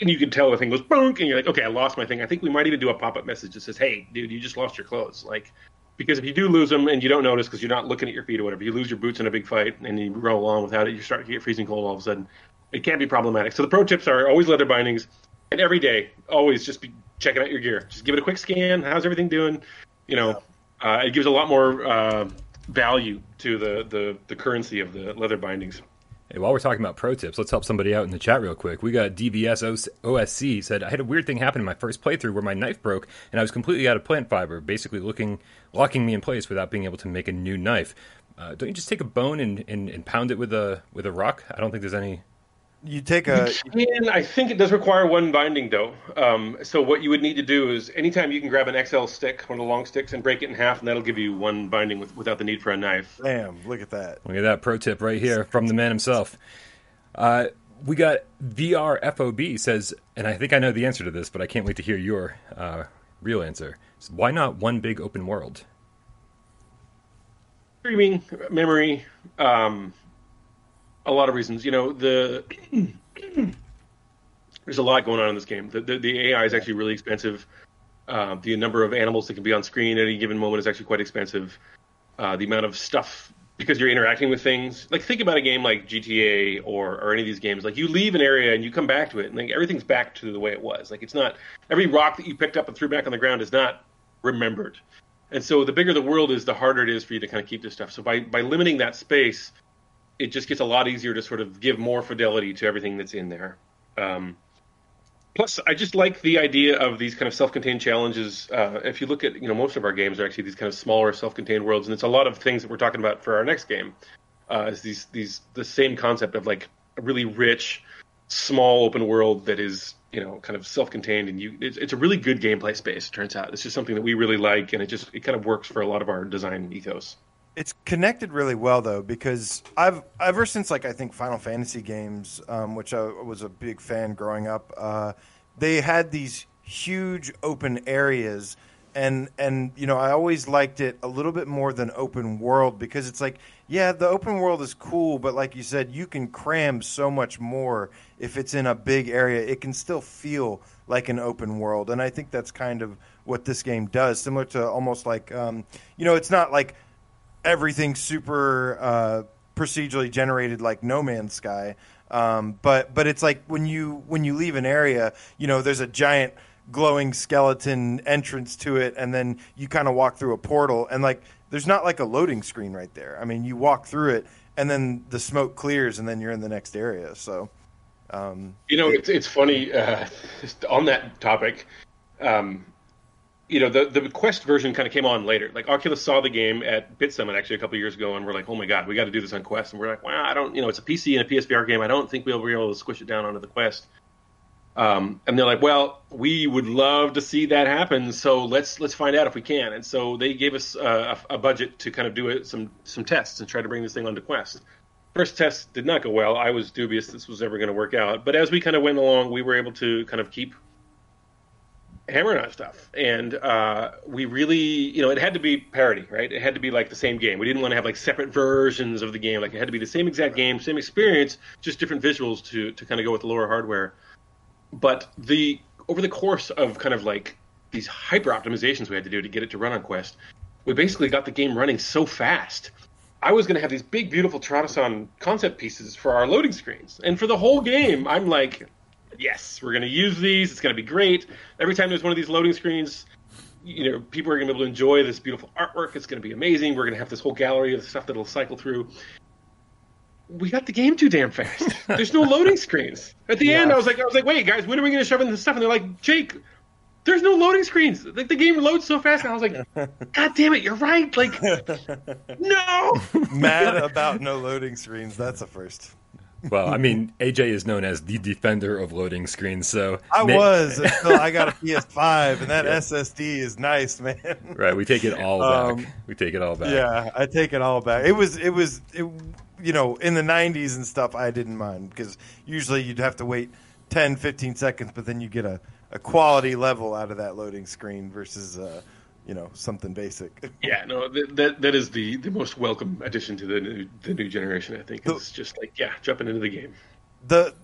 and you can tell the thing goes boom, and you're like, okay, I lost my thing. I think we might even do a pop up message that says, hey, dude, you just lost your clothes. Like, because if you do lose them and you don't notice because you're not looking at your feet or whatever, you lose your boots in a big fight and you roll along without it, you start to get freezing cold all of a sudden. It can be problematic. So the pro tips are always leather bindings, and every day, always just be checking out your gear. Just give it a quick scan. How's everything doing? You know, uh, it gives a lot more uh, value to the, the the currency of the leather bindings. Hey, while we're talking about pro tips, let's help somebody out in the chat real quick. We got DBS OSC said I had a weird thing happen in my first playthrough where my knife broke and I was completely out of plant fiber, basically looking locking me in place without being able to make a new knife. Uh, don't you just take a bone and, and, and pound it with a with a rock? I don't think there's any you take a. And I think it does require one binding though. Um, so what you would need to do is anytime you can grab an XL stick, one of the long sticks, and break it in half, and that'll give you one binding with, without the need for a knife. Damn! Look at that. Look at that pro tip right here from the man himself. Uh, we got VRFOB says, and I think I know the answer to this, but I can't wait to hear your uh, real answer. So why not one big open world? Streaming memory. Um, a lot of reasons. You know, the there's a lot going on in this game. The, the, the AI is actually really expensive. Uh, the number of animals that can be on screen at any given moment is actually quite expensive. Uh, the amount of stuff because you're interacting with things. Like think about a game like GTA or or any of these games. Like you leave an area and you come back to it, and like everything's back to the way it was. Like it's not every rock that you picked up and threw back on the ground is not remembered. And so the bigger the world is, the harder it is for you to kind of keep this stuff. So by by limiting that space, it just gets a lot easier to sort of give more fidelity to everything that's in there. Um, plus, I just like the idea of these kind of self-contained challenges. Uh, if you look at, you know, most of our games are actually these kind of smaller self-contained worlds, and it's a lot of things that we're talking about for our next game. Uh, is these these the same concept of like a really rich, small open world that is you know kind of self-contained, and you it's, it's a really good gameplay space. It turns out it's just something that we really like, and it just it kind of works for a lot of our design ethos. It's connected really well though because I've ever since like I think Final Fantasy games, um, which I was a big fan growing up. Uh, they had these huge open areas, and and you know I always liked it a little bit more than open world because it's like yeah the open world is cool, but like you said, you can cram so much more if it's in a big area. It can still feel like an open world, and I think that's kind of what this game does, similar to almost like um, you know it's not like everything super uh, procedurally generated like No Man's Sky. Um, but but it's like when you when you leave an area, you know, there's a giant glowing skeleton entrance to it, and then you kind of walk through a portal, and like there's not like a loading screen right there. I mean, you walk through it, and then the smoke clears, and then you're in the next area. So, um, you know, it's it's funny uh, on that topic. Um, you know, the the Quest version kind of came on later. Like Oculus saw the game at BitSummit actually a couple years ago, and we're like, oh my god, we got to do this on Quest. And we're like, well, I don't, you know, it's a PC and a PSVR game. I don't think we'll be able to squish it down onto the Quest. Um, and they're like, well, we would love to see that happen. So let's let's find out if we can. And so they gave us uh, a, a, budget to kind of do it, some some tests and try to bring this thing onto Quest. First test did not go well. I was dubious this was ever going to work out. But as we kind of went along, we were able to kind of keep hammering on stuff. And uh, we really, you know, it had to be parity, right? It had to be like the same game. We didn't want to have like separate versions of the game. Like it had to be the same exact game, same experience, just different visuals to to kind of go with the lower hardware. But the over the course of kind of like these hyper optimizations we had to do to get it to run on Quest, we basically got the game running so fast. I was going to have these big, beautiful Terada-san concept pieces for our loading screens, and for the whole game, I'm like, yes, we're going to use these. It's going to be great. Every time there's one of these loading screens, you know, people are going to be able to enjoy this beautiful artwork. It's going to be amazing. We're going to have this whole gallery of stuff that'll cycle through. We got the game too damn fast. There's no loading screens. At the yeah. end, I was like, I was like, wait, guys, when are we going to shove in this stuff? And they're like, Jake, there's no loading screens. Like the game loads so fast, and I was like, God damn it, you're right. Like, no. Mad about no loading screens. That's a first well, I mean, AJ is known as the defender of loading screens, so I was until I got a PS5, and that yeah. SSD is nice, man. Right, we take it all um, back. We take it all back. Yeah, I take it all back. It was, it was, it, you know, in the '90s and stuff, I didn't mind because usually you'd have to wait 10, 15 seconds, but then you get a, a quality level out of that loading screen versus. Uh, you know something basic. yeah, no, that that is the the most welcome addition to the new the new generation. I think it's the, just like yeah, jumping into the game. The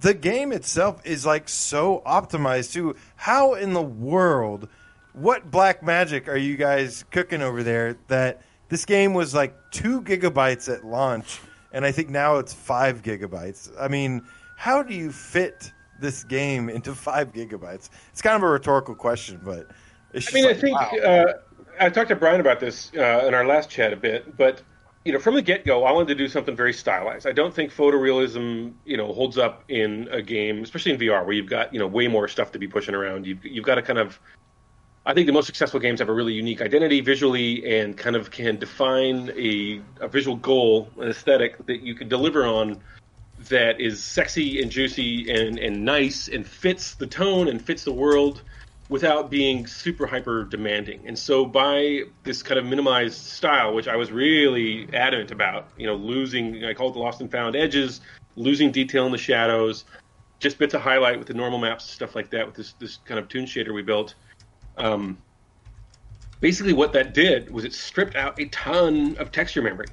the game itself is like so optimized too. How in the world what black magic are you guys cooking over there? That this game was like two gigabytes at launch, and I think now it's five gigabytes. I mean, how do you fit this game into five gigabytes? It's kind of a rhetorical question, but I mean, like, I think wow. uh, I talked to Brian about this uh, in our last chat a bit, but you know, from the get go, I wanted to do something very stylized. I don't think photorealism, you know, holds up in a game, especially in VR, where you've got you know way more stuff to be pushing around. You've you've got to kind of I think the most successful games have a really unique identity visually and kind of can define a, a visual goal, an aesthetic that you can deliver on that is sexy and juicy and, and nice and fits the tone and fits the world without being super hyper demanding. And so by this kind of minimized style, which I was really adamant about, you know, losing I call it the lost and found edges, losing detail in the shadows, just bits of highlight with the normal maps, stuff like that with this this kind of toon shader we built. Um, basically, what that did was it stripped out a ton of texture memory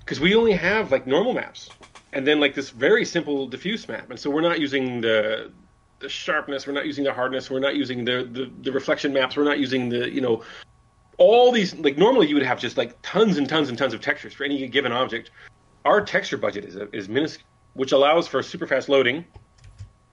because we only have like normal maps and then like this very simple diffuse map, and so we're not using the the sharpness, we're not using the hardness, we're not using the the, the reflection maps, we're not using the you know all these like normally you would have just like tons and tons and tons of textures for any given object. Our texture budget is is minuscule, which allows for super fast loading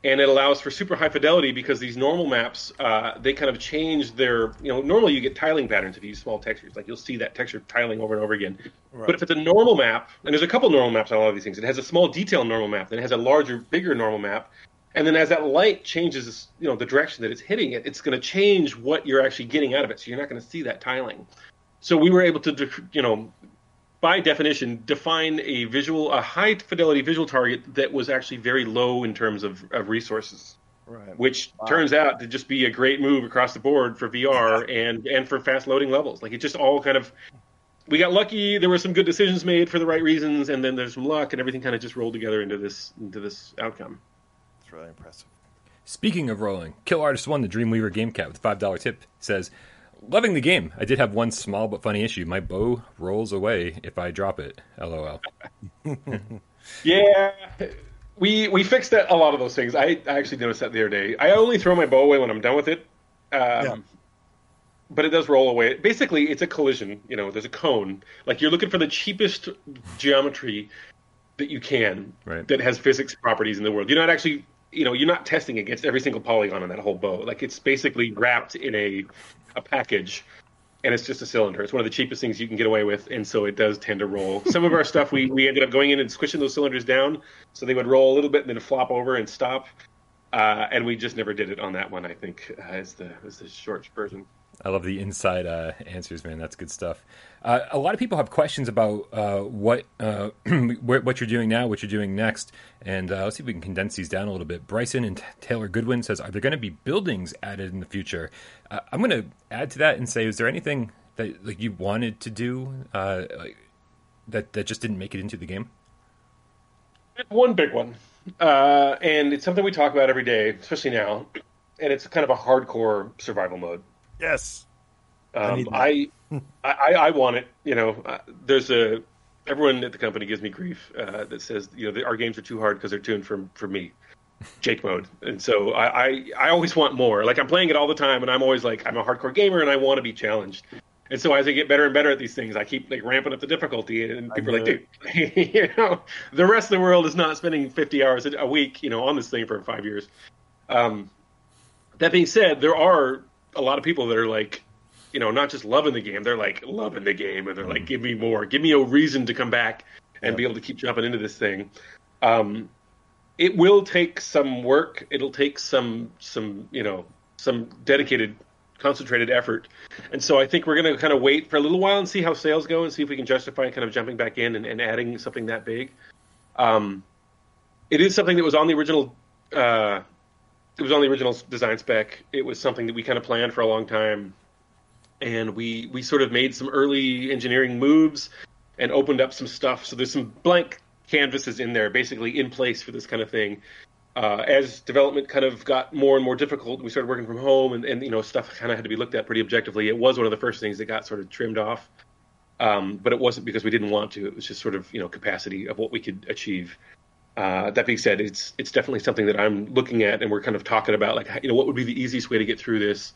and it allows for super high fidelity because these normal maps uh, they kind of change their you know normally you get tiling patterns if you use small textures. Like you'll see that texture tiling over and over again. But if it's a normal map and there's a couple normal maps on a lot of these things it has a small detail normal map then it has a larger bigger normal map and then as that light changes you know the direction that it's hitting it it's going to change what you're actually getting out of it so you're not going to see that tiling so we were able to you know by definition, define a visual, a high fidelity visual target that was actually very low in terms of, of resources, Right. which turns out to just be a great move across the board for VR and and for fast loading levels. Like it just all kind of, we got lucky. There were some good decisions made for the right reasons, and then there's some luck, and everything kind of just rolled together into this into this outcome. It's really impressive. Speaking of rolling, Kill Artist One, the Dreamweaver Game Cat with five dollar tip says, "Loving the game. I did have one small but funny issue. My bow rolls away if I drop it. LOL. Yeah, we we fixed that, a lot of those things. I, I actually noticed that the other day. I only throw my bow away when I'm done with it. Um, Yeah. But it does roll away. Basically, it's a collision. You know, there's a cone. Like you're looking for the cheapest geometry that you can Right. that has physics properties in the world. You're not actually, you know, you're not testing against every single polygon on that whole bow. Like it's basically wrapped in a a package and it's just a cylinder. It's one of the cheapest things you can get away with, and so it does tend to roll. Some of our stuff, we, we ended up going in and squishing those cylinders down, so they would roll a little bit and then flop over and stop. Uh, and we just never did it on that one. I think uh, is the is the short version. I love the inside uh, answers, man. That's good stuff. Uh, a lot of people have questions about uh, what uh, what you're doing now, what you're doing next, and uh, let's see if we can condense these down a little bit. Bryson and T- Taylor Goodwin says, "Are there going to be buildings added in the future?" Uh, I'm going to add to that and say, is there anything that like you wanted to do uh, like, that that just didn't make it into the game? One big one, uh, and it's something we talk about every day, especially now. And it's kind of a hardcore survival mode. Yes. Um, need I, I, I want it. You know, uh, there's a everyone at the company gives me grief uh, that says you know the, our games are too hard because they're tuned for for me, Jake mode, and so I, I I always want more. Like I'm playing it all the time, and I'm always like I'm a hardcore gamer and I want to be challenged. And so as I get better and better at these things, I keep like ramping up the difficulty, and people are like, dude, you know, the rest of the world is not spending 50 hours a a week, you know, on this thing for five years. Um, that being said, there are a lot of people that are like, you know, not just loving the game, they're like loving the game, and they're like, give me more, give me a reason to come back and be able to keep jumping into this thing. Um, it will take some work. It'll take some some you know some dedicated, concentrated effort, and so I think we're going to kind of wait for a little while and see how sales go and see if we can justify kind of jumping back in and, and adding something that big. Um, it is something that was on the original. Uh, it was on the original design spec. It was something that we kind of planned for a long time, and we we sort of made some early engineering moves and opened up some stuff. So there's some blank canvases in there, basically in place for this kind of thing. Uh, as development kind of got more and more difficult, we started working from home, and, and you know stuff kind of had to be looked at pretty objectively. It was one of the first things that got sort of trimmed off, um, but it wasn't because we didn't want to. It was just sort of you know capacity of what we could achieve. Uh, that being said, it's it's definitely something that I'm looking at, and we're kind of talking about like you know what would be the easiest way to get through this.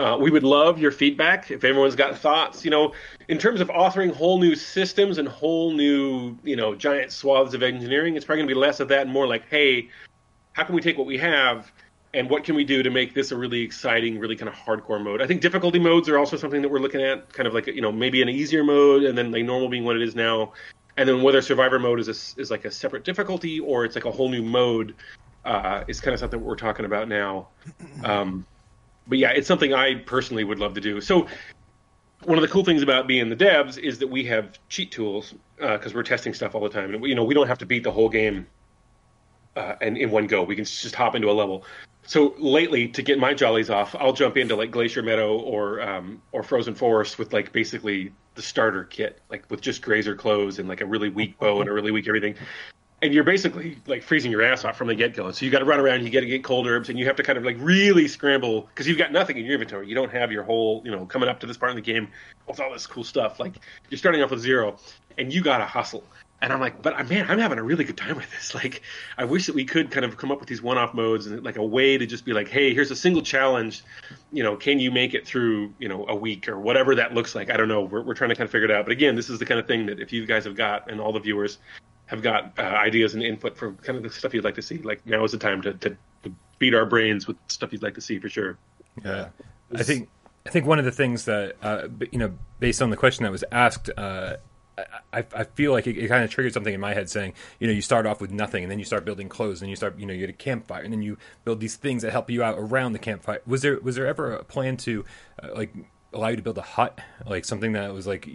Uh, we would love your feedback if everyone's got thoughts. You know, in terms of authoring whole new systems and whole new, you know, giant swaths of engineering, it's probably going to be less of that and more like, hey, how can we take what we have and what can we do to make this a really exciting, really kind of hardcore mode? I think difficulty modes are also something that we're looking at, kind of like you know maybe an easier mode and then like normal being what it is now, and then whether survivor mode is a, is like a separate difficulty or it's like a whole new mode uh, is kind of something we're talking about now. Um, but yeah, it's something I personally would love to do. So one of the cool things about being the devs is that we have cheat tools because uh, we're testing stuff all the time, and you know we don't have to beat the whole game uh, and in one go. We can just hop into a level. So lately, to get my jollies off, I'll jump into like Glacier Meadow or um, or Frozen Forest with like basically the starter kit, like with just grazer clothes and like a really weak bow and a really weak everything and you're basically like freezing your ass off from the get go. So you got to run around, you got to get cold herbs, and you have to kind of like really scramble because you've got nothing in your inventory. You don't have your whole, you know, coming up to this part of the game with all this cool stuff. Like you're starting off with zero, and you got to hustle. And I'm like, but uh, man, I'm having a really good time with this. Like, I wish that we could kind of come up with these one-off modes and like a way to just be like, hey, here's a single challenge. You know, can you make it through, you know, a week or whatever that looks like? I don't know. We're, we're trying to kind of figure it out. But again, this is the kind of thing that if you guys have got and all the viewers have got uh, ideas and input for kind of the stuff you'd like to see, like now is the time to, to, to beat our brains with stuff you'd like to see for sure. Yeah, I think I think one of the things that uh, you know, based on the question that was asked, uh, I, I, feel like it, it, kind of triggered something in my head, saying, you know, you start off with nothing, and then you start building clothes, and you start, you know, you get a campfire, and then you build these things that help you out around the campfire. Was there was there ever a plan to uh, like allow you to build a hut, like something that was like,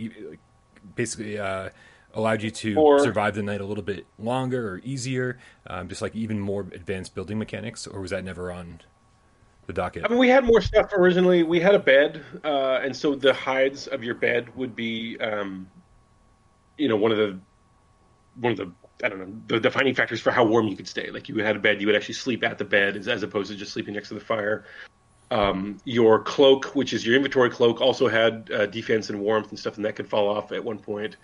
basically uh, allowed you to or, survive the night a little bit longer or easier, um, just like even more advanced building mechanics, or was that never on the docket? I mean, we had more stuff originally. We had a bed, uh, and so the hides of your bed would be, um, you know, one of the one of the I don't know the defining factors for how warm you could stay. Like you had a bed, you would actually sleep at the bed as, as opposed to just sleeping next to the fire. Um, your cloak, which is your inventory cloak, also had uh, defense and warmth and stuff, and that could fall off at one point.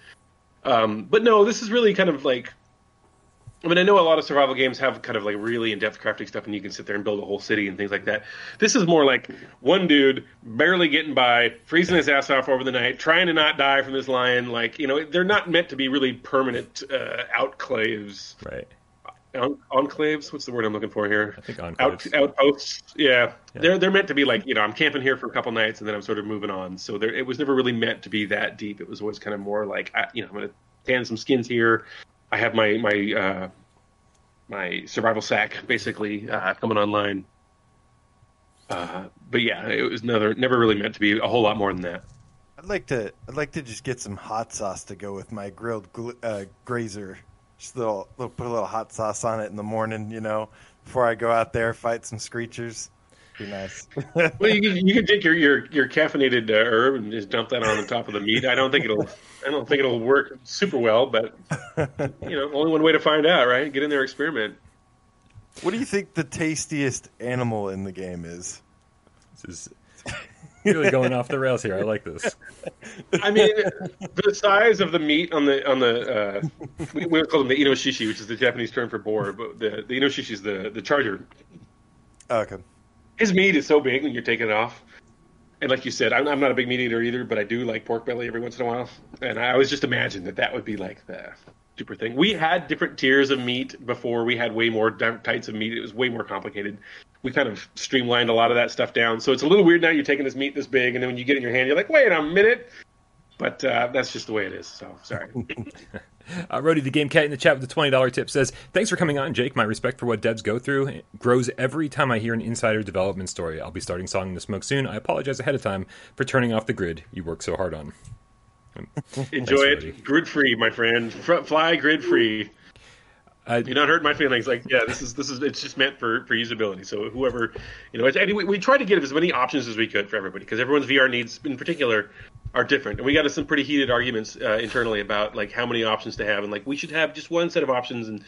Um, but no, this is really kind of like. I mean, I know a lot of survival games have kind of like really in-depth crafting stuff, and you can sit there and build a whole city and things like that. This is more like one dude barely getting by, freezing his ass off over the night, trying to not die from this lion. Like, you know, they're not meant to be really permanent uh, outclaves. Right. Enclaves. What's the word I'm looking for here? I think enclaves. Out, outposts. Yeah. yeah. they're they're meant to be like you know I'm camping here for a couple nights and then I'm sort of moving on. So there, it was never really meant to be that deep. It was always kind of more like I, you know I'm gonna tan some skins here. I have my my uh, my survival sack basically uh, coming online. Uh, but yeah, it was never never really meant to be a whole lot more than that. I'd like to I'd like to just get some hot sauce to go with my grilled gl- uh, grazer. Just a little, little put a little hot sauce on it in the morning, you know, before I go out there fight some screechers. Be nice. well, you can, you can take your your, your caffeinated uh, herb and just dump that on the top of the meat. I don't think it'll I don't think it'll work super well, but you know, only one way to find out, right? Get in there, experiment. What do you think the tastiest animal in the game is? This is really going off the rails here. I like this. I mean, the size of the meat on the on the uh, we, we call them the inoshishi, which is the Japanese term for boar, but the the inoshishi is the the charger. Okay his meat is so big when you're taking it off. And like you said, I'm, I'm, not a big meat eater either, but I do like pork belly every once in a while. And I always just imagined that that would be like the super thing. We had different tiers of meat before. We had way more types of meat. It was way more complicated. We kind of streamlined a lot of that stuff down. So it's a little weird now. You're taking this meat this big, and then when you get it in your hand, you're like, wait a minute. But uh, that's just the way it is. So sorry. Uh, Rody the Game Cat in the chat with the $20 tip says, Thanks for coming on, Jake. My respect for what devs go through it grows every time I hear an insider development story. I'll be starting Song the Smoke soon. I apologize ahead of time for turning off the grid you work so hard on. Enjoy it. Grid free, my friend. Fly grid free. Uh, You're not hurting my feelings. Like, yeah, this is this is it's just meant for for usability. So whoever, you know, anyway, we try to get as many options as we could for everybody because everyone's VR needs, in particular, are different. And we got some pretty heated arguments uh, internally about like how many options to have, and like we should have just one set of options, and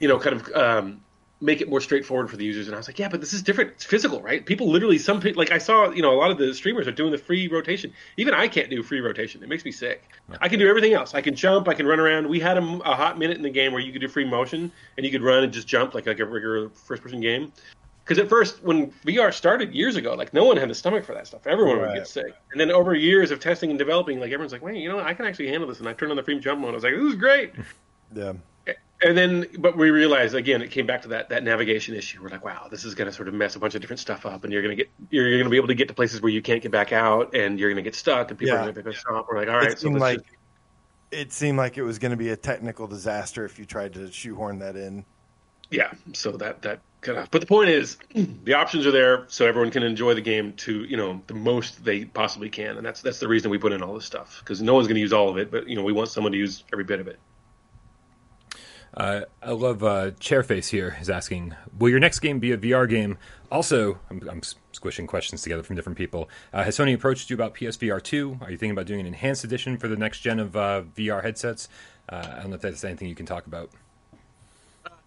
you know, kind of um, make it more straightforward for the users. And I was like, yeah, but this is different. It's physical, right? People literally, some people, like I saw, you know, a lot of the streamers are doing the free rotation. Even I can't do free rotation. It makes me sick. I can do everything else. I can jump. I can run around. We had a, a hot minute in the game where you could do free motion and you could run and just jump like like a regular first person game. because at first when VR started years ago, like no one had the stomach for that stuff. Everyone would get sick, and then over years of testing and developing, like everyone's like, wait, you know? I can actually handle this. And I turned on the free jump mode. I was like, this is great. Yeah. And then, but we realized again, it came back to that that navigation issue. We're like, wow, this is going to sort of mess a bunch of different stuff up, and you're going to get you're, going to be able to get to places where you can't get back out, and you're going to get stuck, and people Yeah. are going to be pissed off. We're like, all right, it so seemed like just- it seemed like it was going to be a technical disaster if you tried to shoehorn that in. yeah. So that that kind of. But the point is, the options are there, so everyone can enjoy the game to you know the most they possibly can, and that's that's the reason we put in all this stuff because no one's going to use all of it, but you know we want someone to use every bit of it. Uh, I love uh, Chairface here is asking, will your next game be a VR game? Also, I'm, I'm squishing questions together from different people. Uh, has Sony approached you about PSVR 2? Are you thinking about doing an enhanced edition for the next gen of uh, VR headsets? Uh, I don't know if that's anything you can talk about.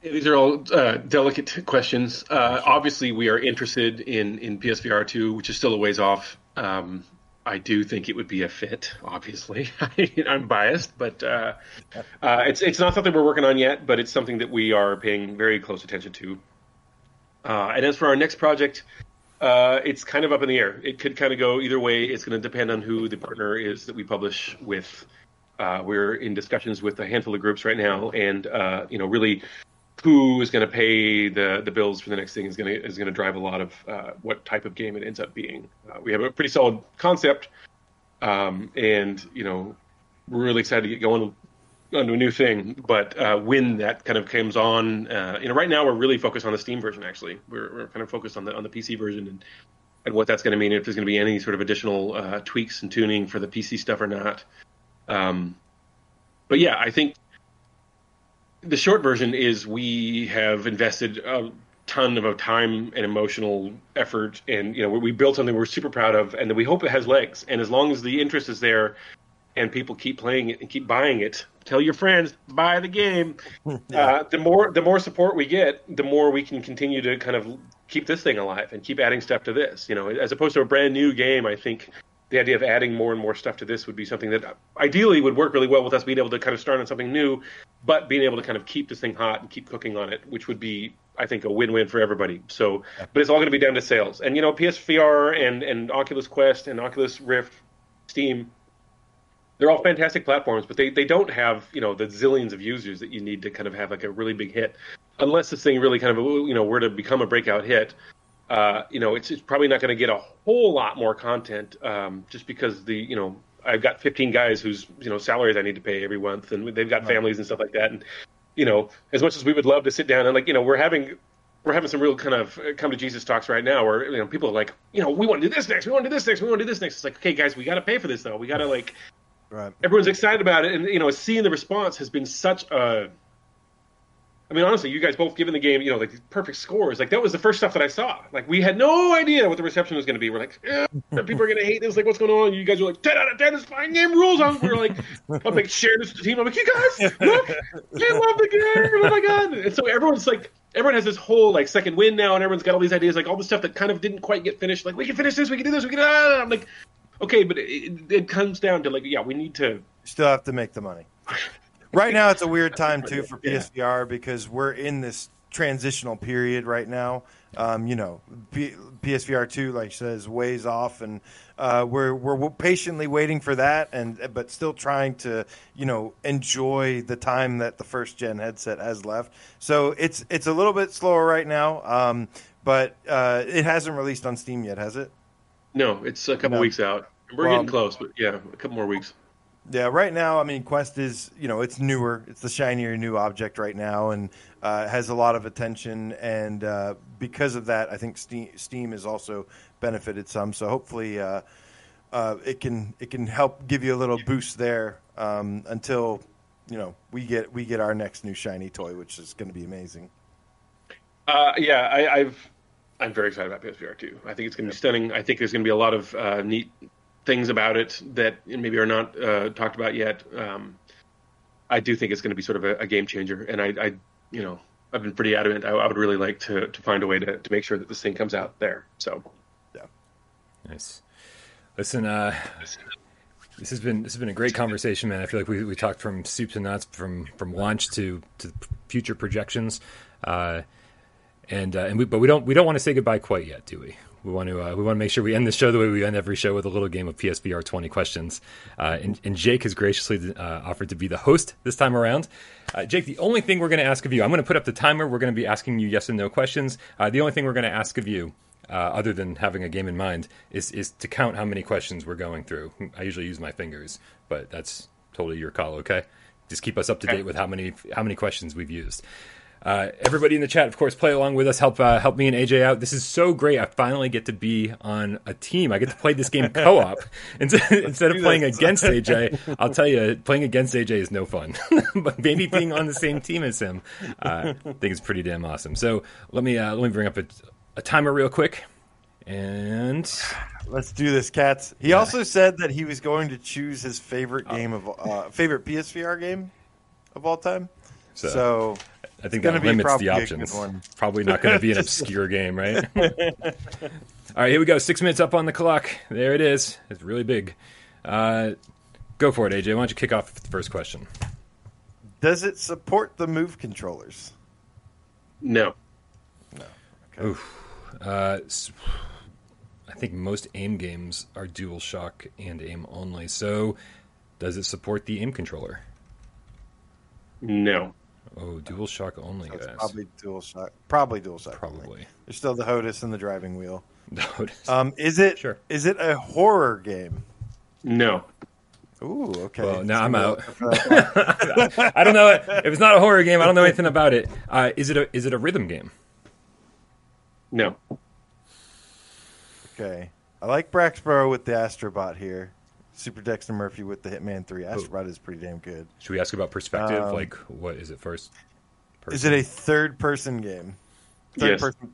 Yeah, these are all uh, delicate questions. Uh, obviously, we are interested in in PSVR two, which is still a ways off. Um, I do think it would be a fit. Obviously, I'm biased, but uh, uh, it's it's not something we're working on yet. But it's something that we are paying very close attention to. Uh, and as for our next project, uh, it's kind of up in the air. It could kind of go either way. It's going to depend on who the partner is that we publish with. Uh, we're in discussions with a handful of groups right now, and uh, you know, really, who is going to pay the the bills for the next thing is going to is going to drive a lot of uh, what type of game it ends up being. Uh, we have a pretty solid concept, um, and you know, we're really excited to get going onto a new thing. But uh, when that kind of comes on, uh, you know, right now we're really focused on the Steam version. Actually, we're, we're kind of focused on the on the PC version and and what that's going to mean if there's going to be any sort of additional uh, tweaks and tuning for the PC stuff or not. Um, but yeah, I think the short version is we have invested a ton of time and emotional effort, and you know we we built something we're super proud of, and that we hope it has legs. And as long as the interest is there, and people keep playing it and keep buying it, tell your friends buy the game. uh, the more the more support we get, the more we can continue to kind of keep this thing alive and keep adding stuff to this. You know, as opposed to a brand new game, I think the idea of adding more and more stuff to this would be something that ideally would work really well with us being able to kind of start on something new, but being able to kind of keep this thing hot and keep cooking on it, which would be, I think, a win-win for everybody. So, but it's all going to be down to sales. And you know, PSVR and and Oculus Quest and Oculus Rift, Steam, they're all fantastic platforms, but they, they don't have you know the zillions of users that you need to kind of have like a really big hit, unless this thing really kind of you know were to become a breakout hit. Uh, you know, it's, it's probably not going to get a whole lot more content um, just because the you know I've got 15 guys whose you know salaries I need to pay every month, and they've got families and stuff like that. And you know, as much as we would love to sit down and like you know we're having we're having some real kind of uh, come to Jesus talks right now, where you know people are like, you know, we want to do this next, we want to do this next, we want to do this next. It's like, okay, guys, we got to pay for this though. We got to like Right. everyone's excited about it, and you know, seeing the response has been such a. I mean, honestly, you guys both given the game, you know, like these perfect scores. Like that was the first stuff that I saw. Like we had no idea what the reception was going to be. We're like, eh, people are going to hate this. Like, what's going on? You guys are like, ten out of ten. This fine game rules. On. We're like, I'm like, share this with the team. I'm like, you guys, look, they love the game. Oh my god! And so everyone's like, everyone has this whole like second win now, and everyone's got all these ideas, like all the stuff that kind of didn't quite get finished. Like, we can finish this. We can do this. We can. Ah. I'm like, okay, but it, it comes down to like, yeah, we need to Still have to make the money. Right now, it's a weird time too for PSVR because we're in this transitional period right now. Um, you know, P- PSVR two, like says, ways off, and uh, we're we're patiently waiting for that, and but still trying to you know enjoy the time that the first gen headset has left. So it's it's a little bit slower right now, um, but uh, it hasn't released on Steam yet, has it? No, it's a couple No. weeks out. We're Well, getting close, but yeah, a couple more weeks. Yeah, right now, I mean, Quest is you know it's newer, it's the shinier new object right now, and uh, has a lot of attention, and uh, because of that, I think Steam, Steam has also benefited some. So hopefully, uh, uh, it can it can help give you a little boost there um, until you know we get we get our next new shiny toy, which is going to be amazing. Uh, yeah, I, I've I'm very excited about PSVR 2. I think it's going to be stunning. I think there's going to be a lot of uh, neat things about it that maybe are not uh, talked about yet. Um, I do think it's going to be sort of a, a game changer, and I, I, you know, I've been pretty adamant. I, I would really like to, to find a way to, to make sure that this thing comes out there. So yeah, Nice. Listen, uh, this has been this has been a great conversation, man. I feel like we, we talked from soup to nuts, from from launch to to future projections, uh, and uh, and we but we don't we don't want to say goodbye quite yet, do we? We want to uh, we want to make sure we end the show the way we end every show with a little game of PSVR 20 questions. Uh, and, and, Jake has graciously uh, offered to be the host this time around. Uh, Jake, the only thing we're going to ask of you, I'm going to put up the timer. We're going to be asking you yes and no questions. Uh, the only thing we're going to ask of you. Uh, other than having a game in mind, is is to count how many questions we're going through. I usually use my fingers, but that's totally your call. Okay, just keep us up to date with how many how many questions we've used. Uh, everybody in the chat, of course, play along with us. Help uh, help me and AJ out. This is so great. I finally get to be on a team. I get to play this game co-op instead of playing against AJ. I'll tell you, playing against AJ is no fun. but maybe being on the same team as him, uh, I think is pretty damn awesome. So let me uh, let me bring up a, a timer real quick, and let's do this, cats. He yeah. also said that he was going to choose his favorite game of uh, favorite PSVR game of all time. so, so I think that limits the options. Probably not going to be an obscure game, right? All right, here we go. Six minutes up on the clock. There it is. It's really big. Uh, go for it, AJ. Why don't you kick off with the first question? Does it support the move controllers? No. No. Okay. Oof. Uh, I think most aim games are dual shock and aim only. So, does it support the aim controller? No. Oh, DualShock only, so guys. Probably DualShock. Probably DualShock. Probably. Only. There's still the HOTAS and the driving wheel. The HOTAS. Um, is it? Sure. Is it a horror game? No. Ooh, okay. Well, now I'm out. I don't know. If it's not a horror game, I don't know anything about it. Uh, is it a is it a rhythm game? No. Okay. I like Braxborough with the Astrobot here. Super Dexter Murphy with the Hitman Three. Astrobot is pretty damn good. Should we ask about perspective? Um, like, what is it first? Person? Is it a third-person game? Third yes. person.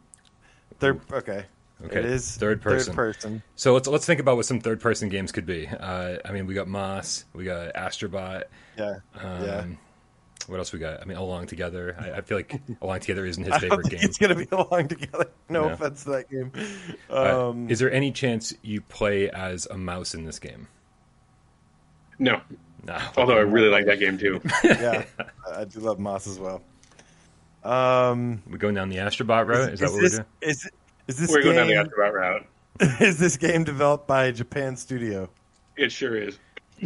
Third. Okay. Okay. It is third person. Third person. So let's let's think about what some third person games could be. Uh, I mean, we got Moss, we got Astrobot. Yeah. Um, yeah. What else we got? I mean, Along Together. I, I feel like Along Together isn't his favorite game. It's gonna be Along Together. No, no. offense to that game. Um, uh, is there any chance you play as a mouse in this game? No. No. Although I really like that game too. yeah, I do love Moss as well. Um, we going down the Astrobot route. Is, is that what this, we're doing? Is, is this we're game, going down the Astrobot route? Is this game developed by Japan Studio? It sure is.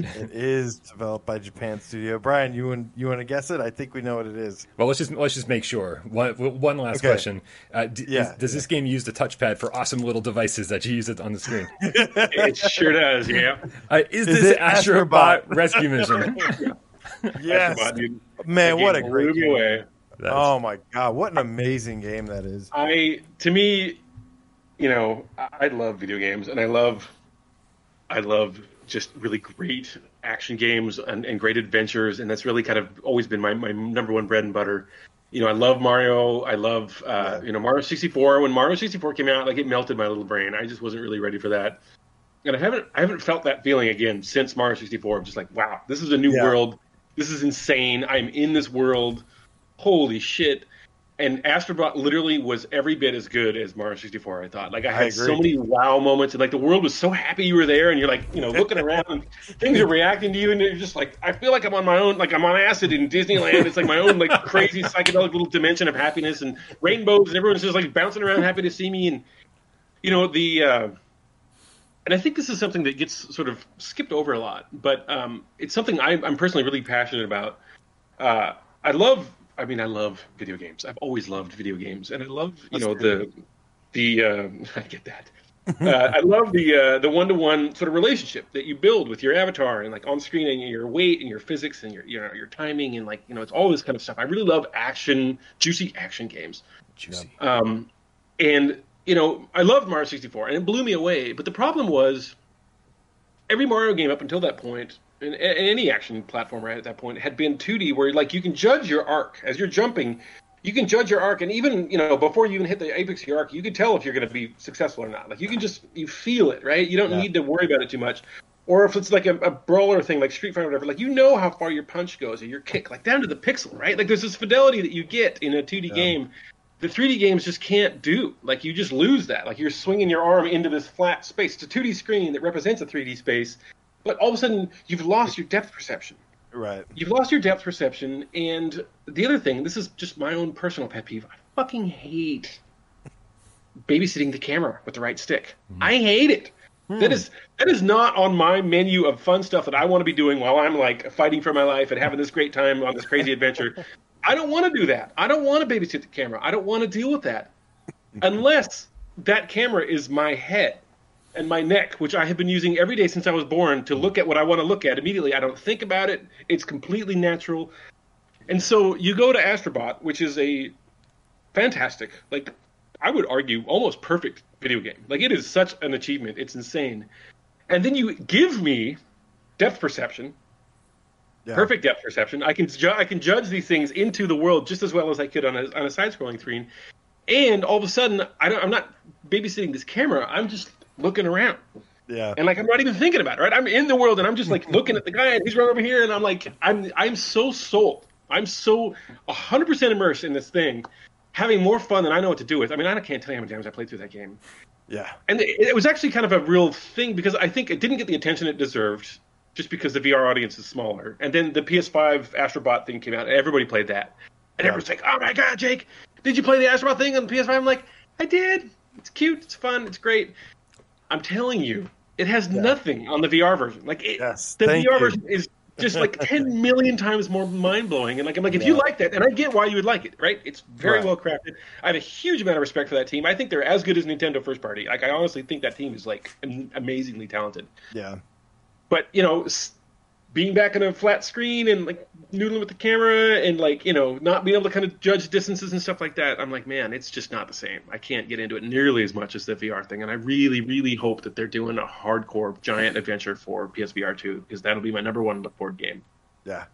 It is developed by Japan Studio. Brian, you want you want to guess it? I think we know what it is. Well, let's just let's just make sure. One, one last okay. question. Uh, d- yeah, is, does yeah. this game use the touchpad for awesome little devices that you use it on the screen? it sure does. Yeah. Uh, is, is, this Astrobot, Astrobot Rescue Mission? yes. Astrobot, Man, what a great game. Away. oh my god, what an amazing game that is! I to me, you know, I love video games, and I love, I love just really great action games and, and, great adventures, and that's really kind of always been my, my number one bread and butter. You know, I love Mario. I love uh, you know Mario 64. When Mario 64 came out, like it melted my little brain. I just wasn't really ready for that, and I haven't I haven't felt that feeling again since Mario 64. I'm just like, wow, this is a new yeah. world. This is insane. I'm in this world. Holy shit! And Astrobot literally was every bit as good as Mario 64. I thought, like, I had I so many wow moments, and like the world was so happy you were there, and you're like, you know, looking around, and things are reacting to you, and you're just like, I feel like I'm on my own, like I'm on acid in Disneyland. It's like my own like crazy psychedelic little dimension of happiness and rainbows, and everyone's just like bouncing around, happy to see me, and you know the. Uh, and I think this is something that gets sort of skipped over a lot, but um, it's something I, I'm personally really passionate about. Uh, I love I mean, I love video games. I've always loved video games, and I love you That's know the the uh, I get that. uh, I love the uh, the one to one sort of relationship that you build with your avatar and like on screen and your weight and your physics and your you know your timing and like you know it's all this kind of stuff. I really love action, juicy action games. Juicy. Um, and you know I loved Mario 64 and it blew me away. But the problem was every Mario game up until that point in, in any action platformer at that point had been 2D, where like you can judge your arc as you're jumping. You can judge your arc, and even you know before you even hit the apex of your arc, you can tell if you're going to be successful or not. Like you can just you feel it, right? You don't yeah. need to worry about it too much. Or if it's like a, a, brawler thing, like Street Fighter, or whatever, like you know how far your punch goes or your kick, like down to the pixel, right? Like there's this fidelity that you get in a 2D yeah. game the 3D games just can't do. Like you just lose that. Like you're swinging your arm into this flat space. It's a 2D screen that represents a 3D space, but all of a sudden you've lost your depth perception. Right. You've lost your depth perception, and the other thing, this is just my own personal pet peeve. I fucking hate babysitting the camera with the right stick. Mm-hmm. I hate it. Hmm. That is that is not on my menu of fun stuff that I want to be doing while I'm like fighting for my life and having this great time on this crazy adventure. I don't want to do that. I don't want to babysit the camera. I don't want to deal with that unless that camera is my head and my neck, which I have been using every day since I was born to look at what I want to look at immediately. I don't think about it. It's completely natural. And so you go to Astrobot, which is a fantastic, like I would argue, almost perfect video game. Like it is such an achievement. It's insane. And then you give me depth perception, Yeah. perfect depth perception. I can ju- I can judge these things into the world just as well as I could on a on a side scrolling screen. And all of a sudden, I don't, I'm not babysitting this camera. I'm just looking around. Yeah. And like I'm not even thinking about it, right? I'm in the world and I'm just like looking at the guy and he's right over here and I'm like I'm I'm so sold. I'm so 100% immersed in this thing, having more fun than I know what to do with. I mean, I can't tell you how many times I played through that game. yeah. And it, it was actually kind of a real thing because I think it didn't get the attention it deserved just because the VR audience is smaller. And then the PS5 Astrobot thing came out and everybody played that. And Yeah. everyone's like, "Oh my god, Jake, did you play the Astrobot thing on the PS5?" I'm like, "I did. It's cute. It's fun. It's great." I'm telling you, it has nothing on the VR version. Like, it, Yes, the VR you. version is just like 10 million times more mind blowing. And like, I'm like, if you like that, and I get why you would like it, right? It's very Right. well crafted. I have a huge amount of respect for that team. I think they're as good as Nintendo first party. Like, I honestly think that team is like amazingly talented. Yeah. But you know, being back in a flat screen and like noodling with the camera and like you know not being able to kind of judge distances and stuff like that, I'm like, man, it's just not the same. I can't get into it nearly as much as the VR thing, and I really, really hope that they're doing a hardcore giant adventure for PSVR 2 because that'll be my number one look forward game. Yeah.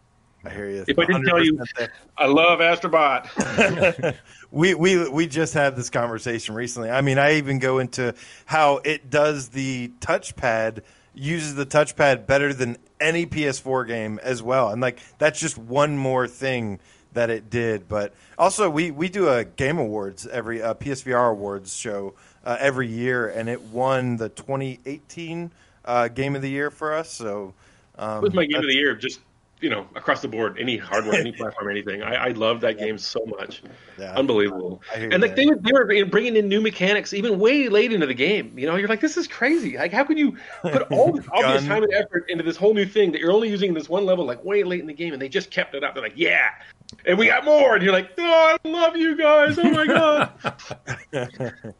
I hear you. If I didn't tell you- there. I love Astrobot. we we we just had this conversation recently. I mean, I even go into how it does the touchpad uses the touchpad better than any PS4 game as well. And like that's just one more thing that it did. But also, we we do a Game Awards every uh, PSVR Awards show uh, every year, and it won the 2018 uh, Game of the Year for us. So. Um, It was my game of the year, just you know, across the board, any hardware, any platform, anything. I, I love that game so much, Yeah. unbelievable. And like they were, they were bringing in new mechanics even way late into the game. You know, you're like, this is crazy. Like, how can you put all this obvious time and effort into this whole new thing that you're only using in this one level, like way late in the game, and they just kept it up. They're like, yeah, and we got more, and you're like, oh, I love you guys. Oh my god.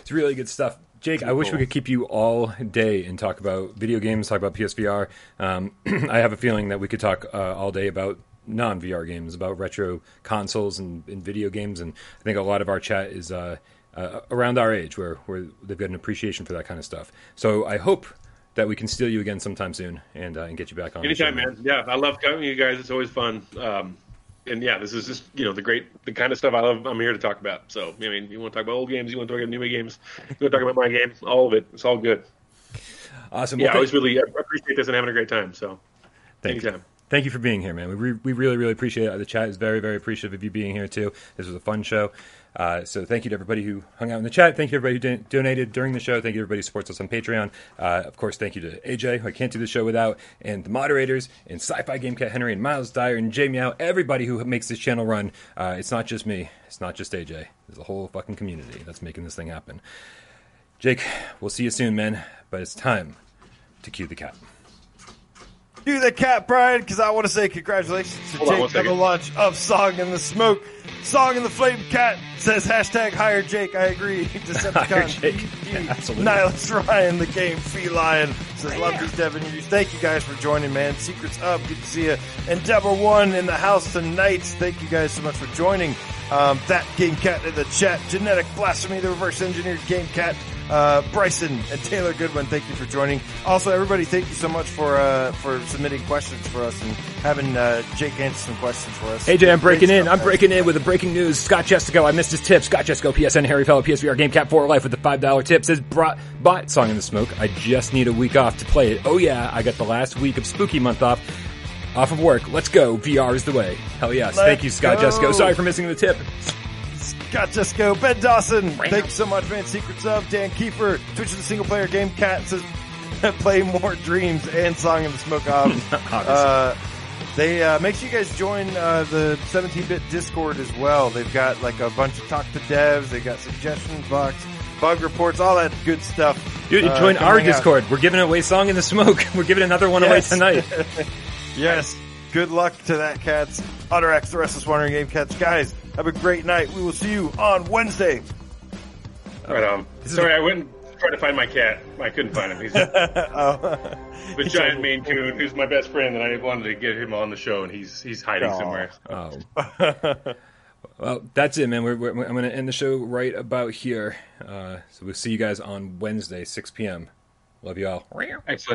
It's really good stuff. Jake, I wish we could keep you all day and talk about video games, talk about PSVR. Um, I have a feeling that we could talk uh, all day about non VR games, about retro consoles and, and video games. And I think a lot of our chat is uh, uh, around our age where, where they've got an appreciation for that kind of stuff. So I hope that we can steal you again sometime soon and, uh, and get you back on. the Anytime, show. man. Yeah, I love coming to you guys. It's always fun. Um, and yeah, this is just you know the great, the kind of stuff I love. I'm here to talk about. So I mean, you want to talk about old games, you want to talk about new games, you want to talk about my game, all of it. It's all good. Awesome. Yeah, Well, I always really appreciate this and having a great time. So Thank you. Thank you for being here, man. We, re- we really, really appreciate it. The chat is very, very appreciative of you being here, too. This was a fun show. Uh, so thank you to everybody who hung out in the chat. Thank you to everybody who don- donated during the show. Thank you to everybody who supports us on Patreon. Uh, of course, thank you to AJ, who I can't do the show without, and the moderators, and Sci-Fi Game Cat Henry, and Miles Dyer, and Jay Meow, everybody who makes this channel run. Uh, it's not just me. It's not just AJ. There's a whole fucking community that's making this thing happen. Jake, we'll see you soon, man. But it's time to cue the cat. Do the cat, Brian, because I want to say congratulations to Hold on Jake for the launch of Song in the Smoke. Song in the Flame Cat says hashtag hire Jake. I agree. Decepticon. Hire Jake. Absolutely. Nihilus Ryan, the game Feline says love these Devin reviews. Thank you guys for joining, man. Secrets up, good to see you. And Devil One in the house tonight. Thank you guys so much for joining. Um, that Game Cat in the chat. Genetic Blasphemy, the reverse engineered Game Cat. Uh, Bryson and Taylor Goodwin, thank you for joining. Also, everybody, thank you so much for uh, for submitting questions for us and having uh, Jake answer some questions for us. AJ, I'm breaking in. I'm breaking in with a breaking news. Scott Jessico, I missed his tip. Scott Jessico, PSN, Harry Fellow, PSVR Game Cat for Life with the $5 tip. Says, brought, bought Song in the Smoke. I just need a week off to play it. Oh yeah, I got the last week of Spooky Month off. Off of work. Let's go. VR is the way. Hell yes. Let's Thank you, Scott go. Jessico. Sorry for missing the tip. Scott Jesco, Ben Dawson, thank you so much, man. Secrets of Dan Kiefer, Twitch of the single player game cat says play more dreams and song in the smoke off. uh, They uh, make sure you guys join uh, the 17-bit Discord as well. They've got like a bunch of talk to devs. They got suggestions box, bug reports, all that good stuff. Dude, Uh, join our hang out. Discord. We're giving away Song in the Smoke. We're giving another one Yes. away tonight. Yes. Good luck to that, cats. Otter X, the Restless Wandering Game Cats. Guys, have a great night. We will see you on Wednesday. Right on. This is- Sorry, I went and tried to find my cat. I couldn't find him. He's a, Oh. a giant Maine Coon who's my best friend, and I wanted to get him on the show, and he's he's hiding Aw. somewhere. Oh. Well, that's it, man. We're, we're, I'm going to end the show right about here. Uh, so we'll see you guys on Wednesday, 6 p.m. Love you all. Excellent.